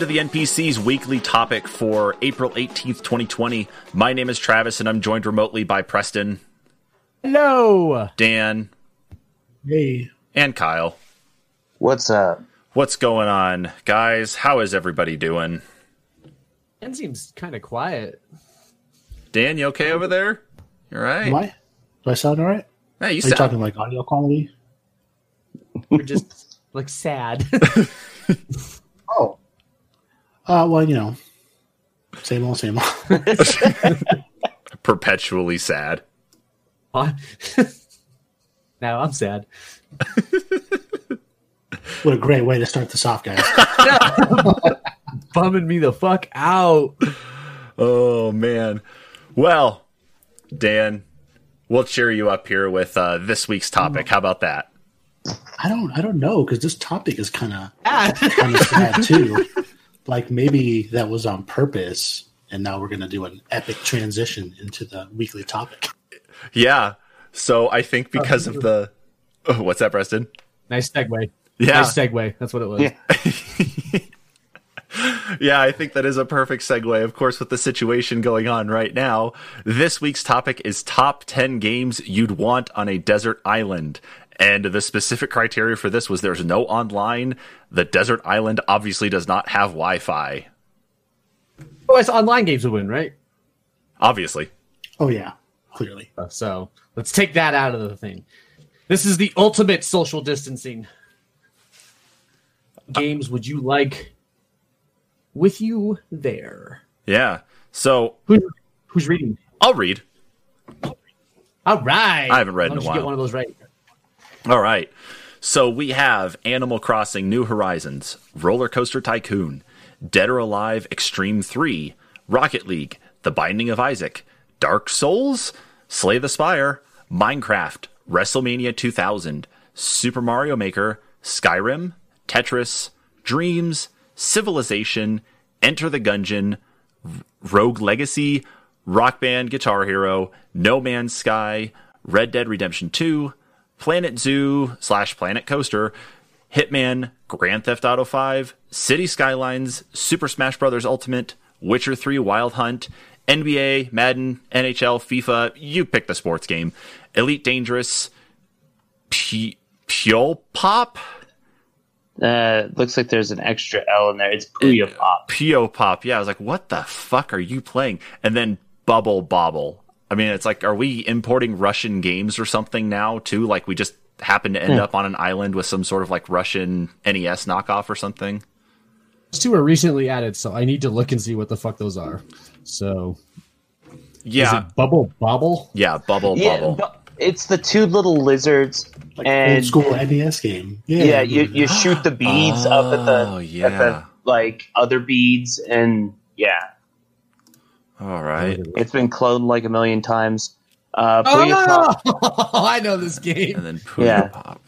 Welcome to the NPC's weekly topic for April 18th, 2020. My name is Travis, and I'm joined remotely by Preston, Hello. Dan, Hey, and Kyle. What's up? What's going on, guys? How is everybody doing? Dan seems kind of quiet. Dan, you okay over there? You all am? I? Do I sound all right? Hey, you Are you talking like audio quality? We're just like sad. Oh. Uh, well, you know, same old, same old. perpetually sad. now I'm sad. what a great way to start this off, guys. Bumming me the fuck out. Oh man. Well, Dan, we'll cheer you up here with uh, this week's topic. How about that? I don't, I don't know because this topic is kind of, Ah. kind of sad too. Like maybe that was on purpose, and now we're gonna do an epic transition into the weekly topic. Yeah. So I think oh, because of the oh, what's that, Preston? nice segue. Yeah. Nice segue. That's what it was. Yeah. Yeah, I think that is a perfect segue. Of course, with the situation going on right now, this week's topic is top 10 games you'd want on a desert island. And the specific criteria for this was there's no online. The desert island obviously does not have Wi Fi. Oh, it's online games would win, right? Obviously. Oh yeah, clearly. Uh, So let's take that out of the thing. This is the ultimate social distancing. Games would you like with you there? Yeah. So Who, who's reading? I'll read. All right. I haven't read in a don't you while. Get one of those right. All right. So we have Animal Crossing New Horizons, Roller Coaster Tycoon, Dead or Alive Extreme 3, Rocket League, The Binding of Isaac, Dark Souls, Slay the Spire, Minecraft, WrestleMania 2000, Super Mario Maker, Skyrim, Tetris, Dreams, Civilization, Enter the Gungeon, Rogue Legacy, Rock Band Guitar Hero, No Man's Sky, Red Dead Redemption 2, Planet Zoo slash Planet Coaster, Hitman, Grand Theft Auto 5, City Skylines, Super Smash Bros. Ultimate, Witcher 3 Wild Hunt, NBA, Madden, NHL, FIFA, you pick the sports game, Elite Dangerous, P- Pop, Uh, looks like there's an extra L in there. It's Puyo Pop. Pio Pop. Yeah, I was like, what the fuck are you playing? And then Bubble Bobble. I mean, it's like, are we importing Russian games or something now too? Like we just happen to end hmm. up on an island with some sort of like Russian NES knockoff or something? Those two were recently added, so I need to look and see what the fuck those are. So, Yeah. is it Bubble Bobble? yeah, Bubble Yeah, Bubble. but it's the two little lizards, Like and old school NES game. Yeah, yeah, you, you shoot the beads up at the Oh, at the oh, like other beads, and yeah, All right. it's been cloned like a million times. Uh, Puyo Pop, Oh, I know this game. And then Puyo Yeah. Pop.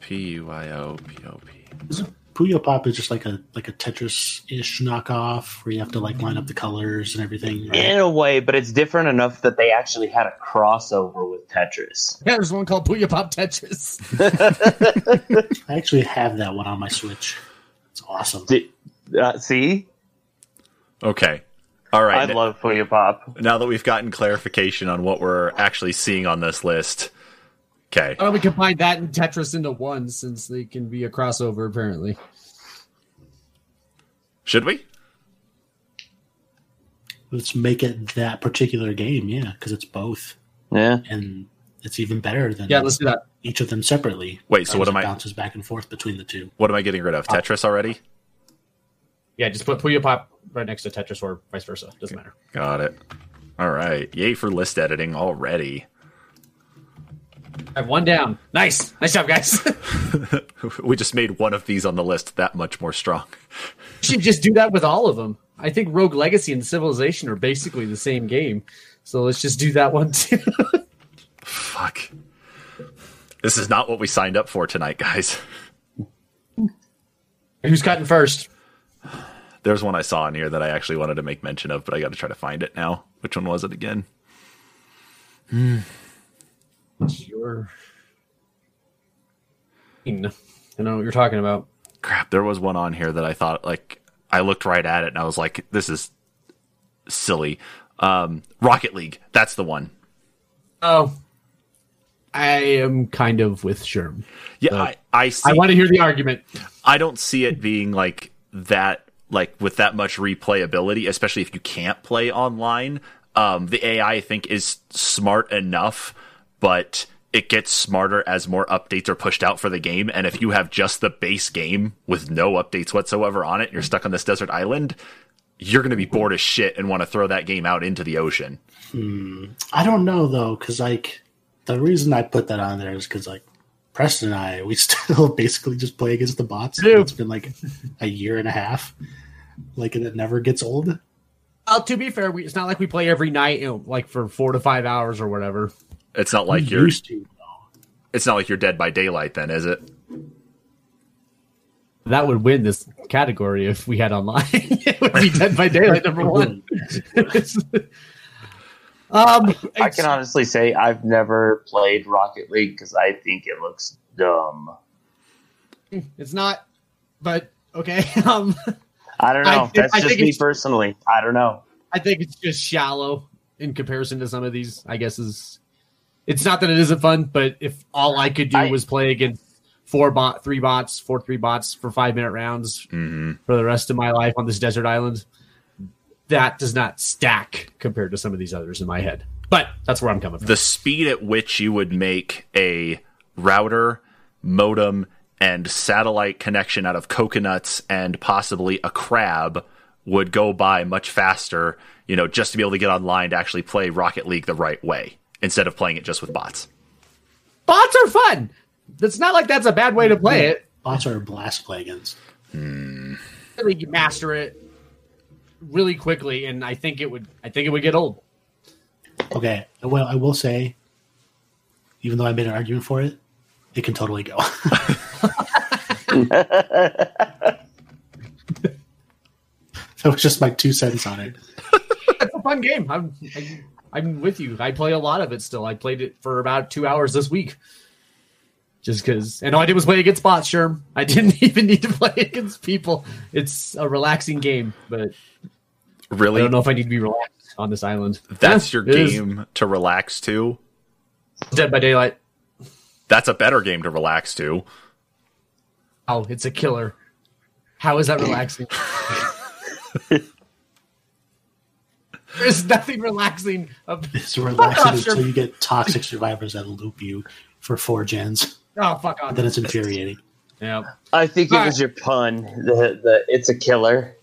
P U I O P O P. Puyo Pop is just like a like a Tetris ish knockoff where you have to like line up the colors and everything. right? in a way, but it's different enough that they actually had a crossover with Tetris. Yeah, there's one called Puyo Pop Tetris. I actually have that one on my Switch. It's awesome. Di- uh, see, Okay. All right. I love Puyo Pop. now that we've gotten clarification on what we're actually seeing on this list. Okay. Oh, we combine that and Tetris into one since they can be a crossover apparently? Should we? Let's make it that particular game, yeah, because it's both, Yeah, and it's even better than Yeah, let's do that. each of them separately. Wait, so what am it I- Bounces back and forth between the two. What am I getting rid of? Uh, Tetris already? Yeah, just put Puyo Pop right next to Tetris or vice versa. Doesn't matter. Got it. All right. Yay for list editing already. I have one down. Nice. Nice job, guys. we just made one of these on the list that much more strong. You should just do that with all of them. I think Rogue Legacy and Civilization are basically the same game. So let's just do that one too. Fuck. This is not what we signed up for tonight, guys. Who's cutting first? There's one I saw in here that I actually wanted to make mention of, but I got to try to find it now. Which one was it again? Your. I know what you're talking about. Crap, there was one on here that I thought like I looked right at it and I was like, this is silly. Um, Rocket League, that's the one. Oh, I am kind of with Sherm. Yeah, I, I see. I want to hear the argument. I don't see it being like that, like with that much replayability, especially if you can't play online. Um, the AI, I think, is smart enough, but it gets smarter as more updates are pushed out for the game. And if you have just the base game with no updates whatsoever on it, you're stuck on this desert island, you're going to be bored as shit and want to throw that game out into the ocean. I don't know though, because like the reason I put that on there is because like Preston and I, we still basically just play against the bots. Dude. It's been like a year and a half. Like and it never gets old. Well, to be fair, we, it's not like we play every night, you know, like for four to five hours or whatever. It's not like We you're. used to. It's not like you're Dead by Daylight, then, is it? That would win this category if we had online. it would be Dead by Daylight number one. um, I can honestly say I've never played Rocket League because I think it looks dumb. it's not, but okay. Um, I don't I know. think- That's I just me personally. I don't know. I think it's just shallow in comparison to some of these. I guess is it's not that it isn't fun, but if all I could do I- was play against four bot, three bots, four three bots for five minute rounds hmm for the rest of my life on this desert island, that does not stack compared to some of these others in my head. But that's where I'm coming from. the speed at which you would make a router, modem, and satellite connection out of coconuts and possibly a crab would go by much faster, you know, just to be able to get online to actually play Rocket League the right way instead of playing it just with bots. Bots are fun. It's not like that's a bad way to play mm. it. Bots are a blast to play against. Hmm. Really you master it really quickly, and I think it would. I think it would get old. Okay. Well, I will say, even though I made an argument for it, it can totally go. that was just my two cents on it. It's a fun game. I'm I'm, I'm with you. I play a lot of it still. I played it for about two hours this week. Just because, and all I did was play against bots. Sherm, I didn't even need to play against people. It's a relaxing game, but I don't know if I need to be relaxed on this island. That's Yeah, your it is. game to relax to? Dead by Daylight. That's a better game to relax to. Oh, it's a killer. How is that relaxing? There's nothing relaxing. Of, It's relaxing until sure. you get toxic survivors that loop you for four gens. oh, fuck off. Then it's infuriating. Yeah. I think it All was your pun. The the it's a killer.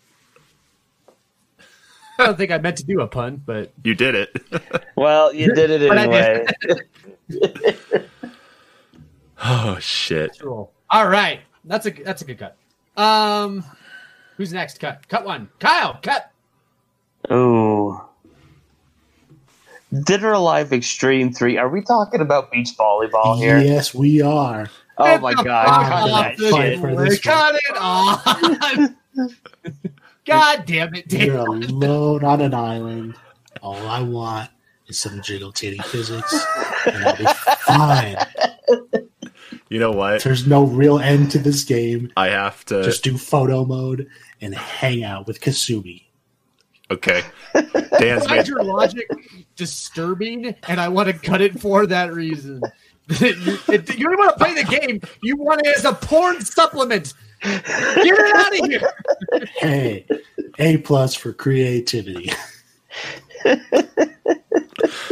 I don't think I meant to do a pun, but You did it. Well, you did it anyway. oh, shit. cool. All right. That's a that's a good cut. Um who's next? Cut. Cut one. Kyle, cut. Oh, Dead or Alive Extreme 3. Are we talking about beach volleyball here? Yes, we are. Oh Get my god, cut that shit. for boy. this Cut it on. God damn it, You're alone on an island. All I want is some jiggle titty physics, and I'll be fine. You know what? There's no real end to this game. I have to. Just do photo mode and hang out with Kasumi. Okay. Dan's find made. your logic disturbing, and I want to cut it for that reason. you, you don't want to play the game. You want it as a porn supplement. Get it out of here. Hey, A plus for creativity.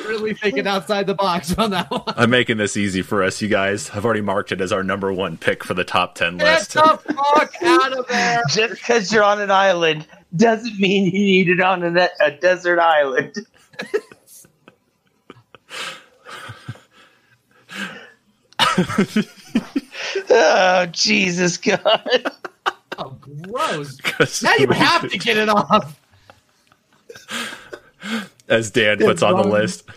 Really thinking outside the box on that one. I'm making this easy for us, you guys. I've already marked it as our number one pick for the top 10 Get list. Get the fuck out of there. Just because you're on an island doesn't mean you need it on a, a desert island. oh, Jesus God. Oh, gross. 'Cause Now you have to get it off. As Dan puts on the list,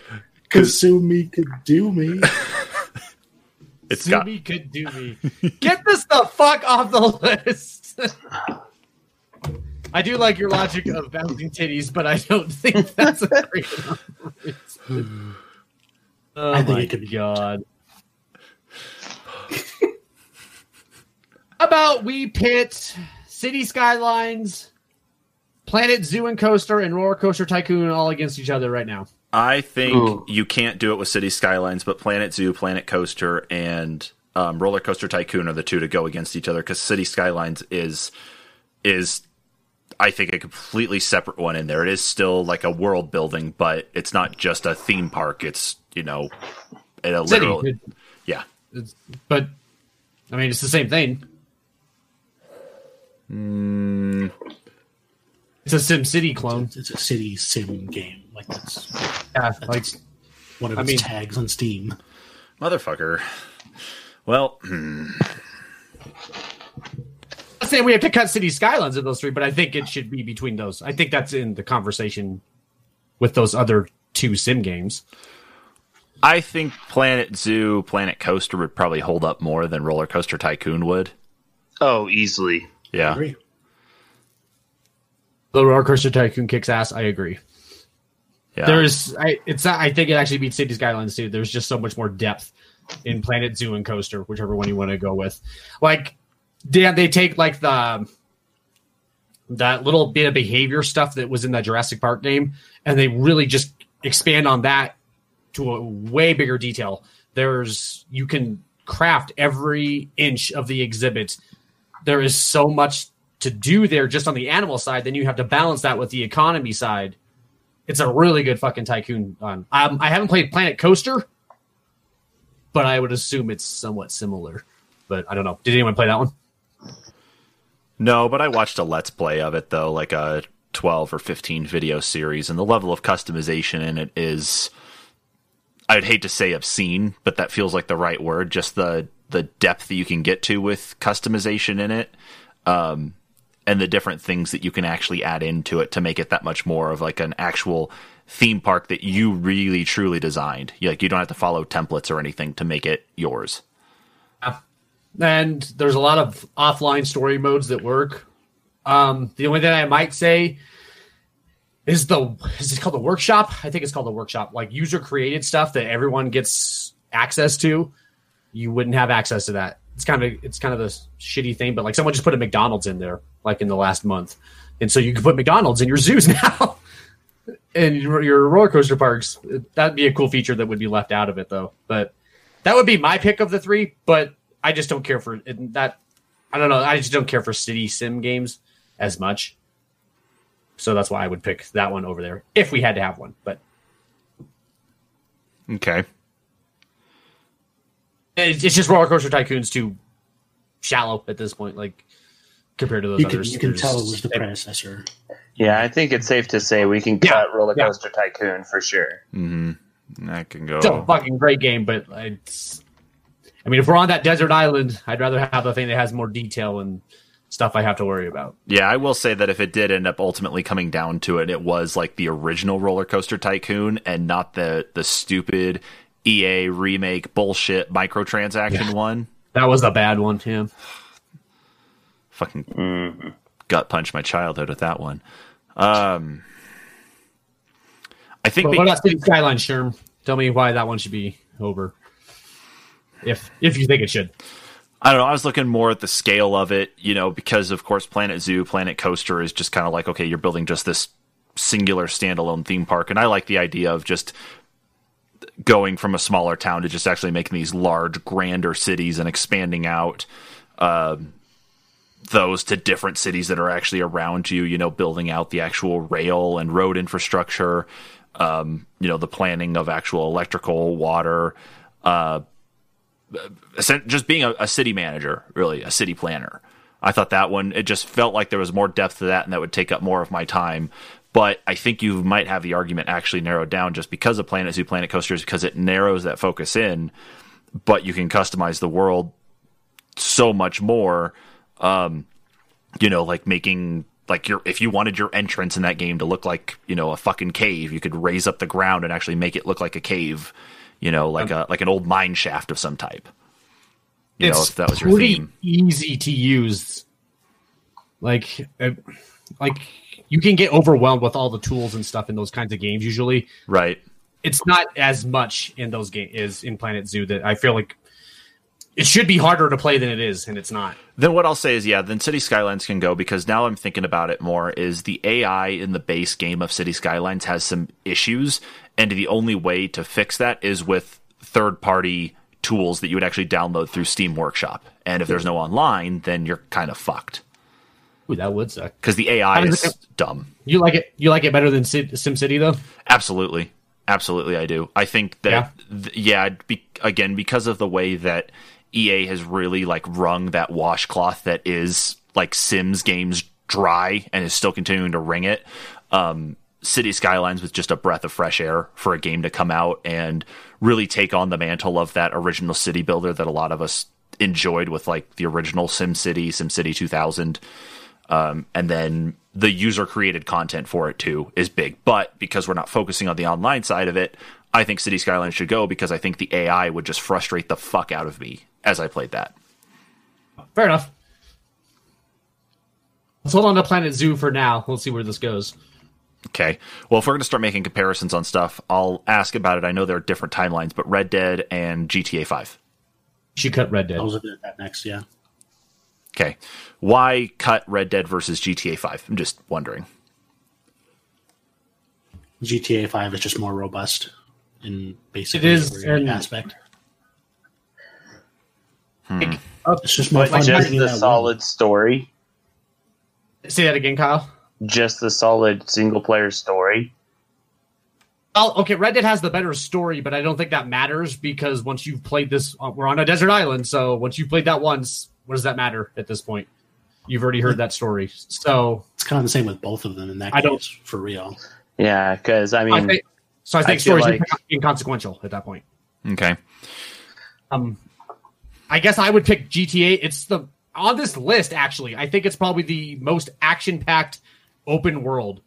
Kasumi could do me. it's got. Sumi could do me. Get this the fuck off the list. I do like your logic of bouncing titties, but I don't think that's a great enough reason. Oh I think my it could oh, be god. How about we pit city skylines Planet Zoo and Coaster and Roller Coaster Tycoon all against each other right now. I think Ooh. you can't do it with City Skylines, but Planet Zoo, Planet Coaster, and um, Roller Coaster Tycoon are the two to go against each other because City Skylines is is I think a completely separate one in there. It is still like a world building, but it's not just a theme park. It's you know, a City, literal yeah. It's- but I mean, it's the same thing. Mm, It's a Sim City clone. It's a city sim game. Like that's Yeah, like one of I its mean- tags on Steam. motherfucker. Well, hmm, I'm saying we have to cut City Skylines in those three, but I think it should be between those. I think that's in the conversation with those other two sim games. I think Planet Zoo, Planet Coaster would probably hold up more than Roller Coaster Tycoon would. Oh, easily. Yeah. Agree. The Roller Coaster Tycoon kicks ass. I agree. Yeah. There's, I, it's not, I think it actually beats City Skylines too. There's just so much more depth in Planet Zoo and Coaster, whichever one you want to go with. Like, Dan, they take like the that little bit of behavior stuff that was in that Jurassic Park game, and they really just expand on that to a way bigger detail. There's you can craft every inch of the exhibit. There is so much to do there just on the animal side. Then you have to balance that with the economy side. It's a really good fucking tycoon. Um, I haven't played Planet Coaster, but I would assume it's somewhat similar. But I don't know. Did anyone play that one? No, but I watched a let's play of it though, like a 12 or 15 video series, and the level of customization in it is I'd hate to say obscene, but that feels like the right word, just the the depth that you can get to with customization in it. Um and the different things that you can actually add into it to make it that much more of like an actual theme park that you really truly designed. You- Like you don't have to follow templates or anything to make it yours. and there's a lot of offline story modes that work. Um, the only thing I might say is the is it called the workshop? I think it's called the workshop. Like user created stuff that everyone gets access to. You wouldn't have access to that. It's kind of it's kind of a shitty thing, but like someone just put a McDonald's in there like in the last month, and so you can put McDonald's in your zoos now. and your, your roller coaster parks, that'd be a cool feature that would be left out of it, though. But that would be my pick of the three. But I just don't care for that. I don't know. I just don't care for city sim games as much. So that's why I would pick that one over there if we had to have one. But Okay. it's it's just roller coaster tycoons too shallow at this point, like compared to those You can, others. you can tell it was the predecessor. Yeah, I think it's safe to say we can Yeah, cut Roller yeah. Coaster Tycoon for sure. Mm-hmm. I can go It's a fucking great game, but it's. I mean, if we're on that desert island, I'd rather have a thing that has more detail and stuff I have to worry about. Yeah, I will say that if it did end up ultimately coming down to it, it was like the original Roller Coaster Tycoon and not the the stupid EA remake bullshit microtransaction one. That was a bad one, Tim. Fucking Mm-hmm. gut punch my childhood with that one. Um, I think But we, what about City Skyline, Sherm? Tell me why that one should be over. If if you think it should. I don't know. I was looking more at the scale of it, you know, because of course Planet Zoo, Planet Coaster is just kind of like, okay, you're building just this singular standalone theme park. And I like the idea of just going from a smaller town to just actually making these large, grander cities and expanding out um, those to different cities that are actually around you, you know, building out the actual rail and road infrastructure, um, you know, the planning of actual electrical, water, uh, just being a, a city manager, really, a city planner. I thought that one, it just felt like there was more depth to that and that would take up more of my time. But I think you might have the argument actually narrowed down just because of Planet Zoo, Planet Coasters, because it narrows that focus in, but you can customize the world so much more. Um, you know, like making like your if you wanted your entrance in that game to look like you know a fucking cave, you could raise up the ground and actually make it look like a cave. You know, like a like an old mine shaft of some type. You know, if that was your pretty theme. easy to use. Like, uh, like you can get overwhelmed with all the tools and stuff in those kinds of games. Usually, Right. it's not as much in those games as in Planet Zoo that I feel like it should be harder to play than it is, and it's not. Then what I'll say is, yeah, then City Skylines can go because now I'm thinking about it more. Is the AI in the base game of City Skylines has some issues, and the only way to fix that is with third party tools that you would actually download through Steam Workshop. And if there's no online, then you're kind of fucked Ooh, that would suck. because the AI is it- dumb. You like it? You like it better than Sim SimCity though? Absolutely. Absolutely, I do. I think that, th- yeah, be, again, because of the way that EA has really like wrung that washcloth that is like Sims games dry and is still continuing to wring it. Um, City Skylines was just a breath of fresh air for a game to come out and really take on the mantle of that original city builder that a lot of us enjoyed with like the original Sim City, Sim City 2000 um, and then the user created content for it too is big. But because we're not focusing on the online side of it, I think City Skylines should go because I think the AI would just frustrate the fuck out of me as I played that. Fair enough. Let's hold on to Planet Zoo for now. We'll see where this goes. Okay. Well, if we're going to start making comparisons on stuff, I'll ask about it. I know there are different timelines, but Red Dead and GTA 5. She cut Red Dead. I was looking at that next. Yeah, Okay. Why cut Red Dead versus GTA 5? I'm just wondering. GTA Five is just more robust in basically It is, every and- aspect. Like, It's just more fun. like, just being the that world. solid story, say that again, Kyle. just the solid single player story. Oh, okay. Red Dead has the better story, but I don't think that matters because once you've played this, uh, we're on a desert island. So once you've played that once, what does that matter at this point? You've already heard that story. So It's kind of the same with both of them in that I don't- for real. Yeah, because I I mean, think, so I think I stories like- inconsequential at that point. Okay. Um, I guess I would pick GTA. It's the on this list actually. I think it's probably the most action packed open world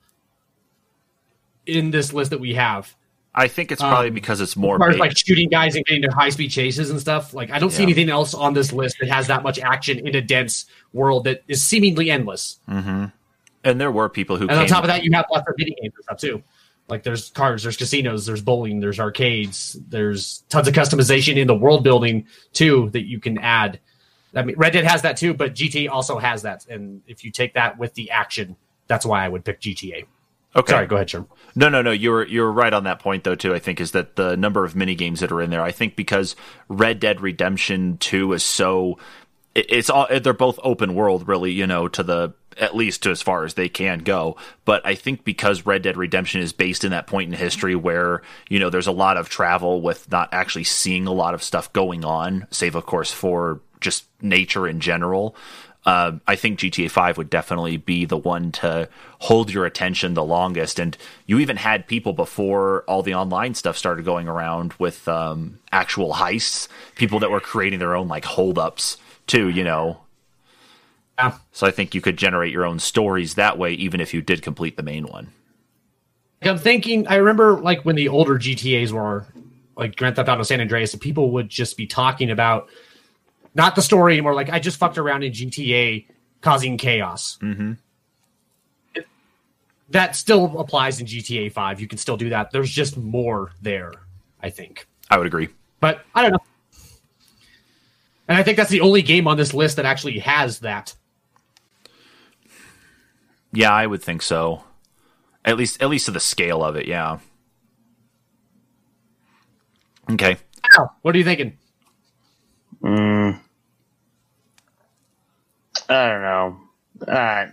in this list that we have. I think it's probably Um, because it's more. As far as like shooting guys and getting to high speed chases and stuff. Like I don't see anything else on this list that has that much action in a dense world that is seemingly endless. and there were people who And came. on top of that, you have lots of video games and stuff too. Like there's cars, there's casinos, there's bowling, there's arcades, there's tons of customization in the world building too that you can add. I mean, Red Dead has that too, but GTA also has that. And if you take that with the action, that's why I would pick GTA. okay. Sorry, go ahead, Sherm. No, no, no. You're you're right on that point though too. I think is that the number of mini games that are in there. I think because Red Dead Redemption Two is so, it, it's all they're both open world, really. You know, to the at least to as far as they can go. But I think because Red Dead Redemption is based in that point in history where you know there's a lot of travel with not actually seeing a lot of stuff going on, save of course for just nature in general. Uh, I think GTA 5 would definitely be the one to hold your attention the longest. And you even had people before all the online stuff started going around with um, actual heists, people that were creating their own like holdups too, you know. Yeah. So I think you could generate your own stories that way, even if you did complete the main one. I'm thinking, I remember like when the older GTAs were like Grand Theft Auto San Andreas, and people would just be talking about not the story anymore. Like I just fucked around in GTA, causing chaos. Mm-hmm. That still applies in GTA Five. You can still do that. There's just more there, I think. I would agree. But I don't know. And I think that's the only game on this list that actually has that. Yeah, I would think so. At least, at least to the scale of it. Yeah. Okay. Al, What are you thinking? mm, I don't know. Uh,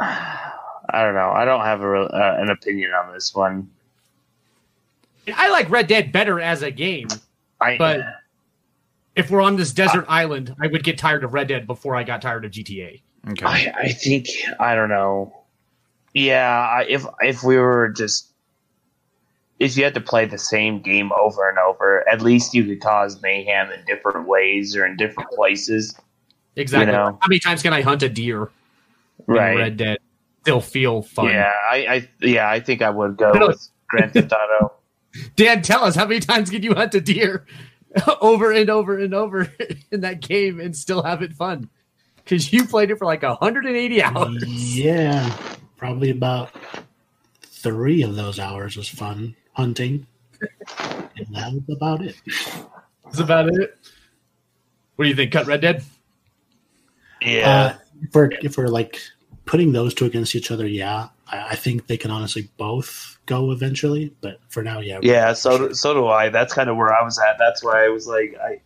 I don't know. I don't have a, uh, an opinion on this one. I like Red Dead better as a game. I But- If we're on this desert island, I would get tired of Red Dead before I got tired of GTA. Okay. I, I think I don't know. Yeah, I- if if we were just if you had to play the same game over and over, at least you could cause mayhem in different ways or in different places. Exactly. You know. How many times can I hunt a deer in Right. Red Dead? Still feel fun. Yeah, I, I yeah, I think I would go No. with Grand Theft Auto. Dan, tell us how many times can you hunt a deer over and over and over in that game and still have it fun? Because you played it for like 180 hours. Yeah, probably about three of those hours was fun hunting, and that was about it. That's about it. What do you think? Cut Red Dead? Yeah. Uh, if we're if we're like putting those two against each other, yeah, I, I think they can honestly both go eventually. But for now, yeah, yeah, so so do I. That's kind of where I was at. That's why I was like, I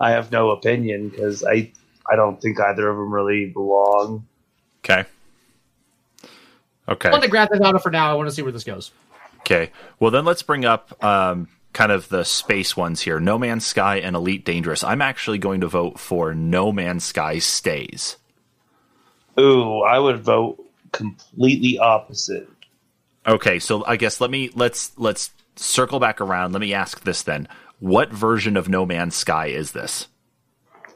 I have no opinion because I I don't think either of them really belong. Okay. Okay. I want to Grand that Auto for now. I want to see where this goes. Okay. Well, then let's bring up um, kind of the space ones here No Man's Sky and Elite Dangerous. I'm actually going to vote for No Man's Sky stays. Ooh, I would vote completely opposite. Okay, so I guess let me let's let's circle back around. Let me ask this then. What version of No Man's Sky is this?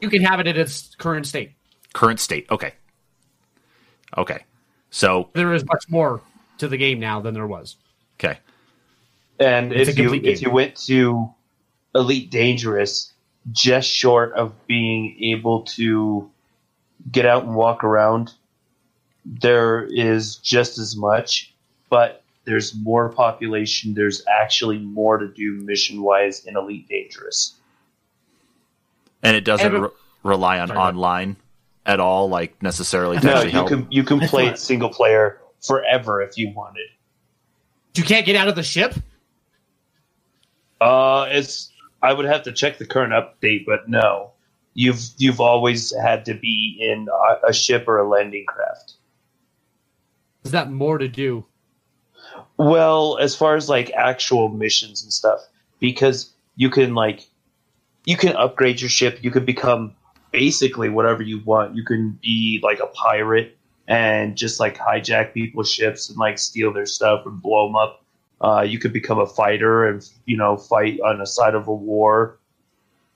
You can have it in its current state. Current state. Okay. Okay. So, There is much more to the game now than there was. okay. And It's if you complete if you went to Elite Dangerous, just short of being able to get out and walk around, there is just as much, but there's more population. There's actually more to do mission wise in Elite Dangerous. And it doesn't And- re- rely on Sorry, online at all, like necessarily to No, actually you help. can you can play it single player forever if you wanted. You can't get out of the ship? Uh, it's I would have to check the current update, but no, you've you've always had to be in a, a ship or a landing craft. Is that more to do? Well, as far as like actual missions and stuff, because you can like you can upgrade your ship, you can become basically whatever you want. You can be like a pirate and just like hijack people's ships and like steal their stuff and blow them up. Uh, you could become a fighter and you know fight on the side of a war.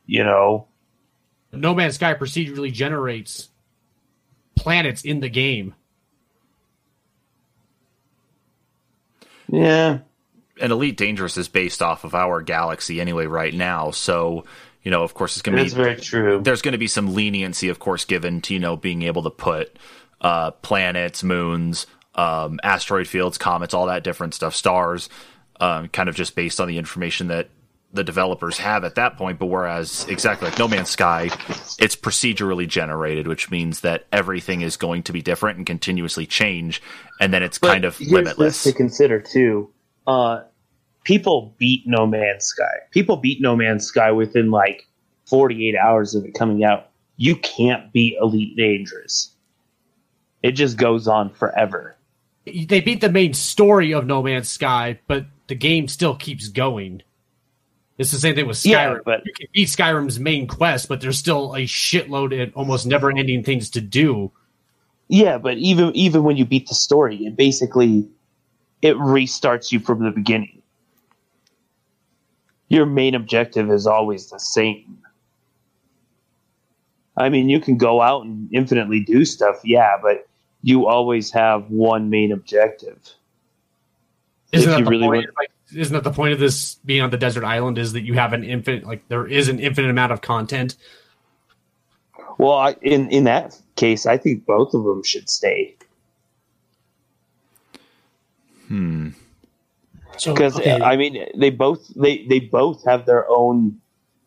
You know, No Man's Sky procedurally generates planets in the game. yeah. and Elite Dangerous is based off of our galaxy anyway right now. So, you know, of course, it's going to That's be very true. there's going to be some leniency, of course, given to you know being able to put uh, planets, moons, um, asteroid fields, comets, all that different stuff, stars, um, kind of just based on the information that the developers have at that point. But whereas exactly like No Man's Sky, it's procedurally generated, which means that everything is going to be different and continuously change, and then it's But kind of limitless. To consider too. Uh, people beat No Man's Sky. People beat No Man's Sky within like 48 hours of it coming out. You can't beat Elite Dangerous. It just goes on forever. They beat the main story of No Man's Sky, but the game still keeps going. It's the same thing with Skyrim. Yeah, but- you can beat Skyrim's main quest, but there's still a shitload and almost never ending things to do. Yeah, but even even when you beat the story, it basically it restarts you from the beginning. Your main objective is always the same. I mean, you can go out and infinitely do stuff, yeah, but you always have one main objective. Isn't If that the really point? want- Like, isn't that the point of this being on the desert island? Is that you have an infinite, like there is an infinite amount of content. Well, I, in in that case, I think both of them should stay So because okay, I mean, they both they they both have their own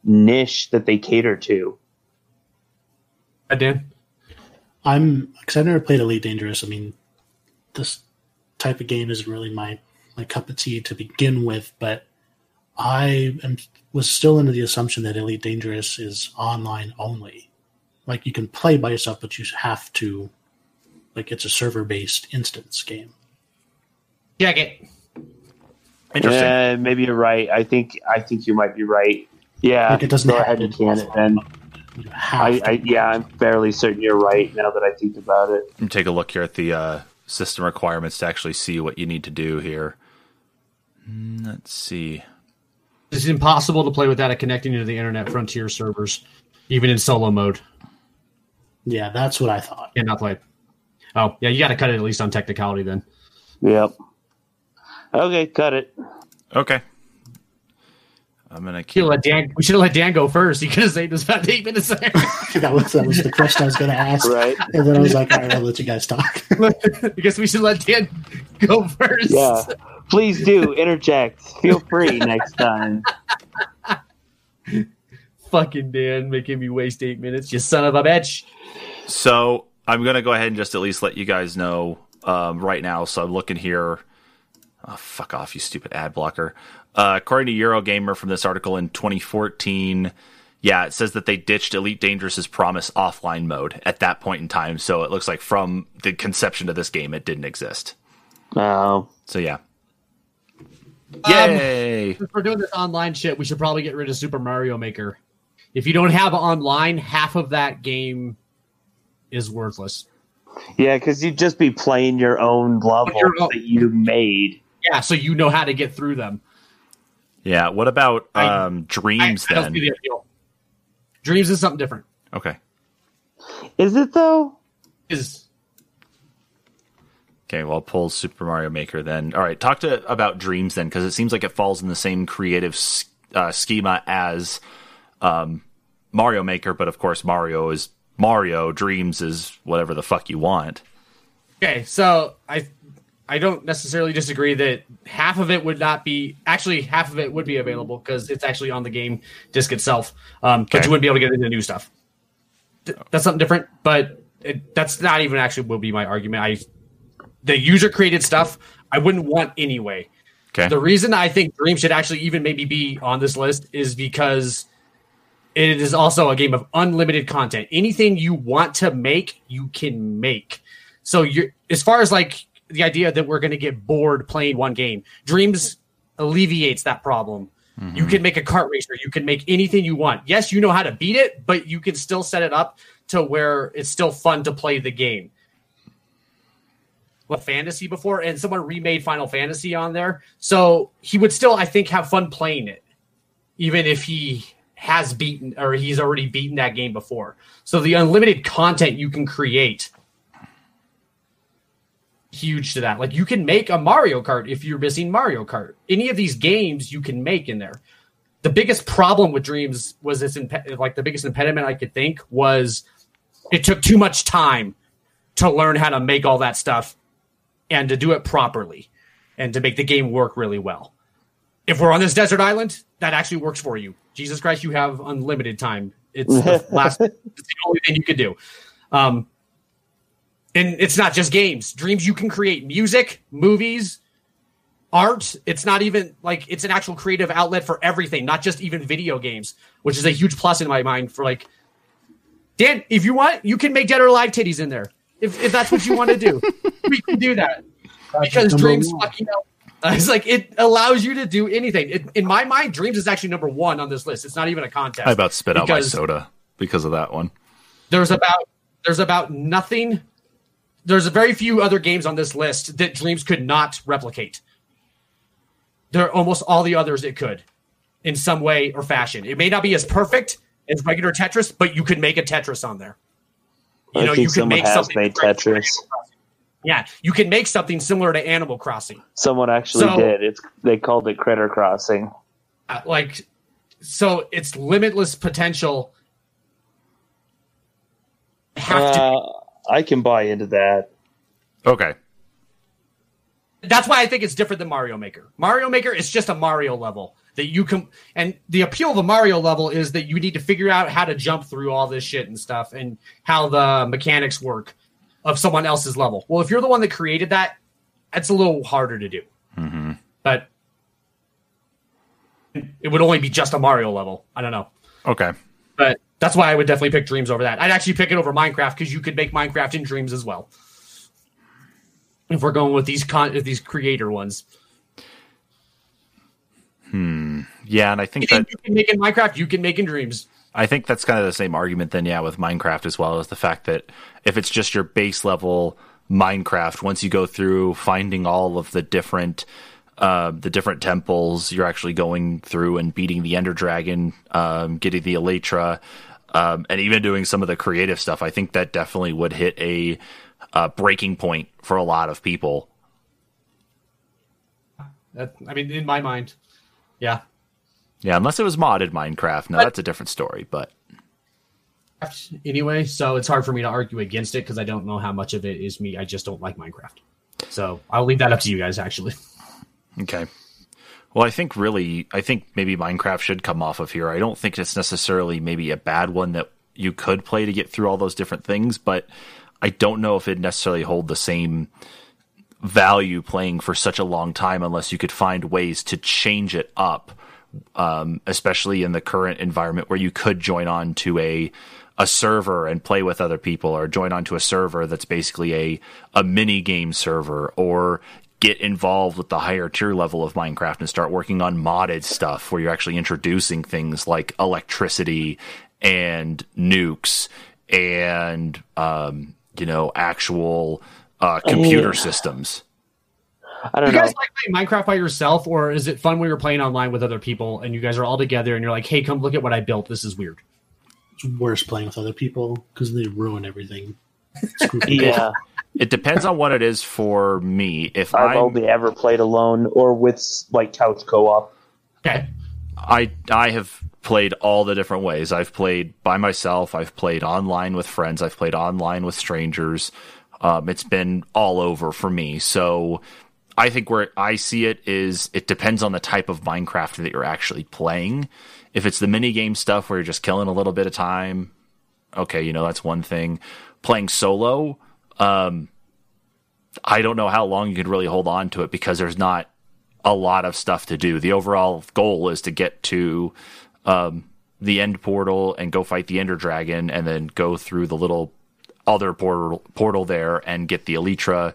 niche that they cater to. I Dan, I'm because I've never played Elite Dangerous. I mean, this type of game isn't really my my cup of tea to begin with. But I am was still under the assumption that Elite Dangerous is online only. Like you can play by yourself, but you have to like it's a server based instance game. check it. Interesting. Yeah, maybe you're right. I think I think you might be right. Yeah, Like it doesn't go ahead and can it then. I. I yeah, I'm fairly certain you're right now that I think about it. Let me take a look here at the uh, system requirements to actually see what you need to do here. Mm, Let's see. It's impossible to play without it connecting to the internet frontier servers, even in solo mode. yeah, that's what I thought. Cannot play. Oh, yeah, you got to cut it at least on technicality then. Yep. Okay, cut it. Okay. I'm gonna We keep. should let Dan, we should have let Dan go first. He could have saved us about eight minutes there. that was that was the question I was going to ask. Right. And then I was like, all right, I'll let you guys talk. I guess we should let Dan go first. Yeah. Please do interject. Feel free next time. Fucking Dan making me waste eight minutes. You son of a bitch. So I'm gonna go ahead and just at least let you guys know um, right now. So I'm looking here. Oh, fuck off, you stupid ad blocker. Uh, according to Eurogamer from this article in 2014, yeah, it says that they ditched Elite Dangerous's promise offline mode at that point in time. So it looks like from the conception of this game, it didn't exist. Oh, So yeah. Um, Yay! If we're doing this online shit, we should probably get rid of Super Mario Maker. If you don't have online, half of that game is worthless. yeah, because you'd just be playing your own level Your own- that you made. Yeah, so you know how to get through them. yeah. What about I- um, I, Dreams I don't then? see the appeal. Dreams is something different. Okay. Is it though? Is Okay, well, I'll pull Super Mario Maker then. All right, talk to about Dreams then, because it seems like it falls in the same creative uh, schema as um, Mario Maker, but of course, Mario is Mario. Dreams is whatever the fuck you want. okay. So I I don't necessarily disagree that half of it would not be actually half of it would be available because it's actually on the game disc itself. Um, but you wouldn't be able to get into new stuff. Th- that's something different, but it, that's not even actually will be my argument. I the user created stuff I wouldn't want anyway. Okay, The reason I think Dream should actually even maybe be on this list is because it is also a game of unlimited content. Anything you want to make, you can make. So you're as far as like the idea that we're going to get bored playing one game, Dreams alleviates that problem. You mm-hmm. can make a kart racer, you can make anything you want. Yes, you know how to beat it, but you can still set it up to where it's still fun to play the game. What fantasy before? And someone remade final fantasy on there. So he would still i think have fun playing it even if he has beaten or he's already beaten that game before. So the unlimited content you can create huge to that like you can make a mario kart if you're missing mario kart any of these games you can make in there the biggest problem with dreams was this imp- like the biggest impediment i could think was it took too much time to learn how to make all that stuff and to do it properly and to make the game work really well. If we're on this desert island, that actually works for you. Jesus Christ, you have unlimited time. It's the last it's the only thing you could do. Um and it's not just games. Dreams you can create music, movies, art. It's not even like it's an actual creative outlet for everything, not just even video games, which is a huge plus in my mind for like Dan, if you want, you can make dead or alive titties in there. If, if that's what you want to do, we can do that because Dreams one. fucking out. It's like it allows you to do anything. It, in my mind, Dreams is actually number one on this list. It's not even a contest. I about spit out my soda because of that one. There's about there's about nothing. There's a very few other games on this list that Dreams could not replicate. There are almost all the others it could, in some way or fashion. It may not be as perfect as regular Tetris, but you could make a Tetris on there. You I know, think you can someone make has something made Tetris. Yeah, you can make something similar to Animal Crossing. Someone actually So- did. It's they called it Critter Crossing. Uh, like, so it's limitless potential. Have to. I can buy into that. Okay, That's why I think it's different than Mario Maker. Mario Maker is just a Mario level that you can, and the appeal of a Mario level is that you need to figure out how to jump through all this shit and stuff, and how the mechanics work of someone else's level. Well, if you're the one that created that, that's a little harder to do. Mm-hmm. But it would only be just a Mario level. I don't know. okay. But that's why I would definitely pick Dreams over that. I'd actually pick it over Minecraft because you could make Minecraft in Dreams as well. If we're going with these con- these creator ones, Hmm. Yeah, and I think that you can make in Minecraft, you can make in Dreams. I think that's kind of the same argument then, yeah, with Minecraft as well as the fact that if it's just your base level Minecraft, once you go through finding all of the different uh, the different temples, you're actually going through and beating the Ender Dragon, um, getting the Elytra, um, and even doing some of the creative stuff. I think that definitely would hit a, uh breaking point for a lot of people. That, I mean, in my mind, yeah. Yeah, unless it was modded Minecraft. Now that's a different story, but Anyway, so it's hard for me to argue against it because I don't know how much of it is me. I just don't like Minecraft. So I'll leave that up to you guys. Actually, Okay. Well, I think really, I think maybe Minecraft should come off of here. I don't think it's necessarily maybe a bad one that you could play to get through all those different things, but I don't know if it necessarily hold the same value playing for such a long time unless you could find ways to change it up, um, especially in the current environment where you could join on to a a server and play with other people or join onto a server that's basically a a mini game server or get involved with the higher tier level of Minecraft and start working on modded stuff where you're actually introducing things like electricity and nukes and um, you know actual uh, computer Yeah. systems. I Do don't you know. guys like playing Minecraft by yourself, or is it fun when you're playing online with other people and you guys are all together and you're like, "Hey, come look at what I built. This is weird." It's worse playing with other people because they ruin everything. Screw. Yeah, It depends on what it is for me. If I've I'm, only ever played alone or with like couch co-op. Okay, I I have played all the different ways. I've played by myself. I've played online with friends. I've played online with strangers. Um, it's been all over for me. So I think where I see it is it depends on the type of Minecraft that you're actually playing. If it's the mini game stuff where you're just killing a little bit of time, okay, you know that's one thing. Playing solo, um, I don't know how long you could really hold on to it because there's not a lot of stuff to do. The overall goal is to get to um, the end portal and go fight the Ender Dragon, and then go through the little other portal portal there and get the Elytra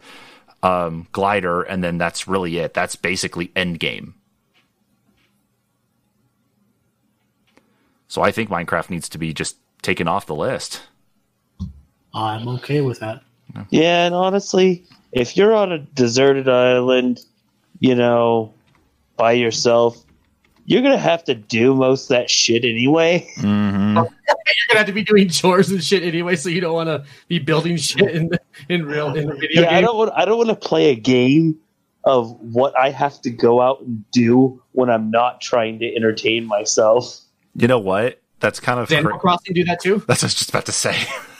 um, glider, and then that's really it. That's basically end game. So I think Minecraft needs to be just taken off the list. I'm okay with that. Yeah, and honestly, if you're on a deserted island, you know, by yourself, you're gonna have to do most of that shit anyway. Mm-hmm. you're gonna have to be doing chores and shit anyway, so you don't want to be building shit in the, in real in the video Yeah, I don't want. I don't want to play a game of what I have to go out and do when I'm not trying to entertain myself. You know what? That's kind of Does Animal cra- Crossing do that too? that's what I was just about to say.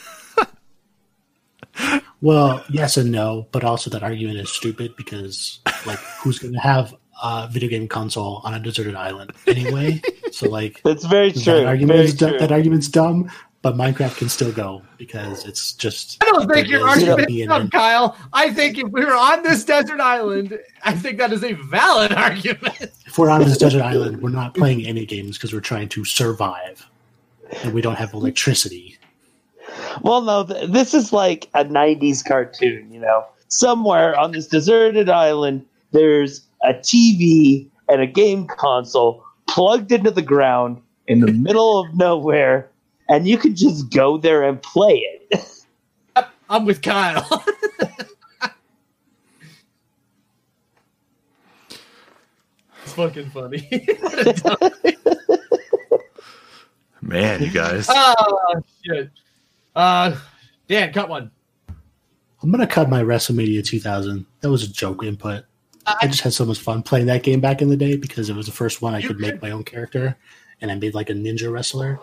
Well, yes and no, but also that argument is stupid because, like, who's going to have a video game console on a deserted island anyway? so, like, That's very that true. argument Very is du- true. that argument's dumb. But Minecraft can still go because it's just. I don't think your argument is dumb, Kyle. I think if we were on this desert island, I think that is a valid argument. If we're on this desert island, we're not playing any games because we're trying to survive, and we don't have electricity. Well, no, th- this is like a 90s cartoon, you know. Somewhere on this deserted island, there's a TV and a game console plugged into the ground in the middle of nowhere, and you can just go there and play it. I'm with Kyle. it's fucking funny. What a dumb- Man, you guys. oh shit. Uh, Dan, cut one. I'm gonna cut my WrestleMania 2000. That was a joke input. I just had so much fun playing that game back in the day because it was the first one I could make my own character, and I made like a ninja wrestler,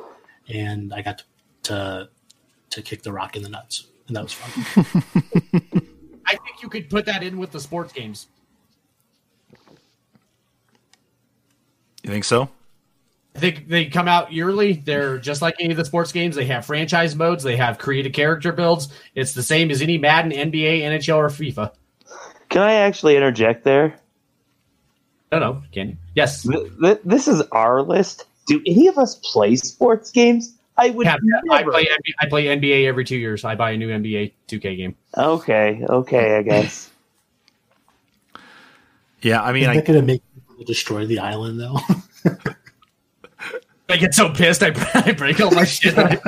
and I got to to kick the Rock in the nuts, and that was fun. I think you could put that in with the sports games. You think so? I think they come out yearly. They're just like any of the sports games. They have franchise modes. They have creative character builds. It's the same as any Madden, NBA, NHL, or FIFA. Can I actually interject there? No, no, can you? Yes. Th- th- this is our list. Do any of us play sports games? I would Yeah, I play NBA, I play NBA every two years. I buy a new NBA 2K game. Okay, okay, I guess. Yeah, I mean, Is I, that gonna make people destroy the island though? I get so pissed. I, I break all my shit. I,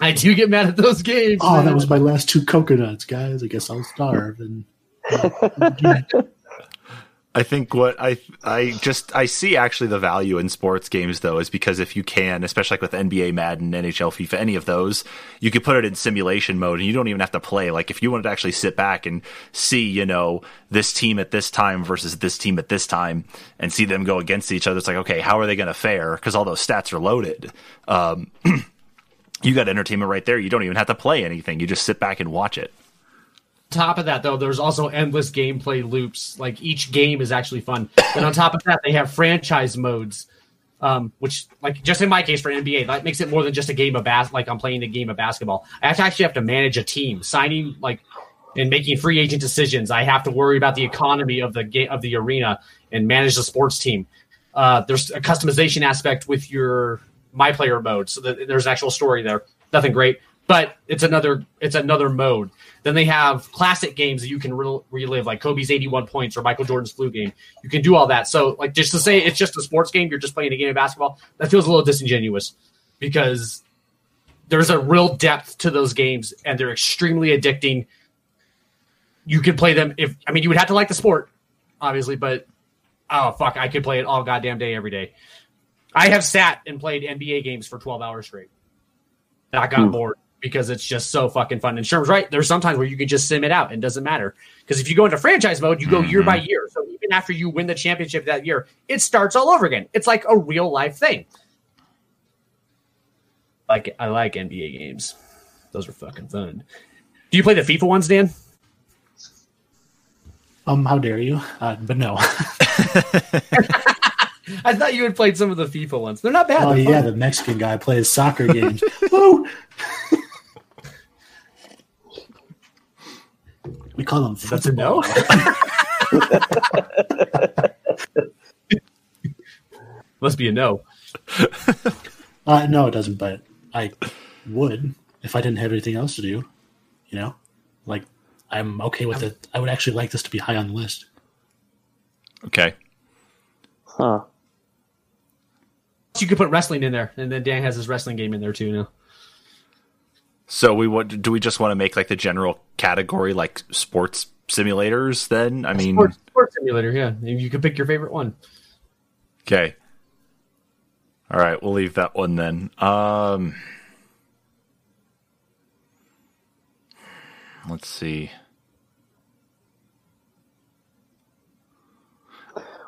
I do get mad at those games. oh, man. that was my last two coconuts, guys. I guess I'll starve. And uh, I think what I I just I see actually the value in sports games though is because if you can, especially like with NBA, Madden, NHL, FIFA, any of those, you could put it in simulation mode and you don't even have to play. Like if you wanted to actually sit back and see, you know, this team at this time versus this team at this time and see them go against each other, it's like okay, how are they going to fare? Because all those stats are loaded. Um, you got entertainment right there. You don't even have to play anything. You just sit back and watch it. Top of that, though, there's also endless gameplay loops. Like each game is actually fun. and on top of that, they have franchise modes, um, which, like, just in my case for NBA, that makes it more than just a game of bas. Like I'm playing a game of basketball. I actually have to manage a team, signing like and making free agent decisions. I have to worry about the economy of the game of the arena and manage the sports team. Uh, there's a customization aspect with your my player mode, so that there's an actual story there. Nothing great, but it's another it's another mode. Then they have classic games that you can re- relive, like Kobe's 81 points or Michael Jordan's flu game. You can do all that. So, like, just to say it's just a sports game, you're just playing a game of basketball. That feels a little disingenuous because there's a real depth to those games, and they're extremely addicting. You could play them if I mean you would have to like the sport, obviously, but oh fuck, I could play it all goddamn day every day. I have sat and played NBA games for 12 hours straight. I got bored because it's just so fucking fun. And Sherm's right. There's sometimes where you can just sim it out and it doesn't matter. Because if you go into franchise mode, you go year by year. So even after you win the championship that year, it starts all over again. It's like a real life thing. Like I like NBA games. Those are fucking fun. Do you play the FIFA ones, Dan? Um, how dare you? Uh, but no. I thought you had played some of the FIFA ones. They're not bad. oh They're yeah, fun. the Mexican guy plays soccer games. Woo! we call them. That's a no. Must be a no. Uh, no, it doesn't. But I would if I didn't have anything else to do. You know, like I'm okay with it. I would actually like this to be high on the list. Okay. Huh. You could put wrestling in there, and then Dan has his wrestling game in there too now. So we what do we just want to make like the general category like sports simulators then? I mean, Sports, sports simulator, yeah. You could pick your favorite one. okay. All right, we'll leave that one then. Um Let's see.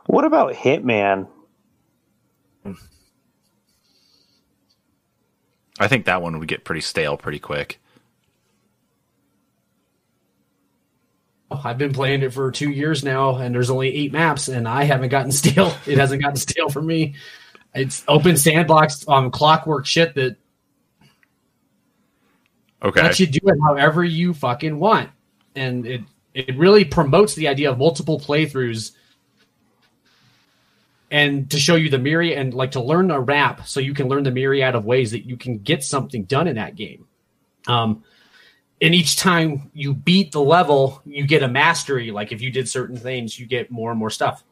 What about Hitman? I think that one would get pretty stale pretty quick. I've been playing it for two years now, and there's only eight maps, and I haven't gotten stale. It hasn't gotten stale for me. It's open sandbox um, clockwork shit that Okay. lets you do it however you fucking want, and it it really promotes the idea of multiple playthroughs. And to show you the myriad and like to learn a rap so you can learn the myriad of ways that you can get something done in that game. Um, and each time you beat the level, you get a mastery. Like if you did certain things, you get more and more stuff,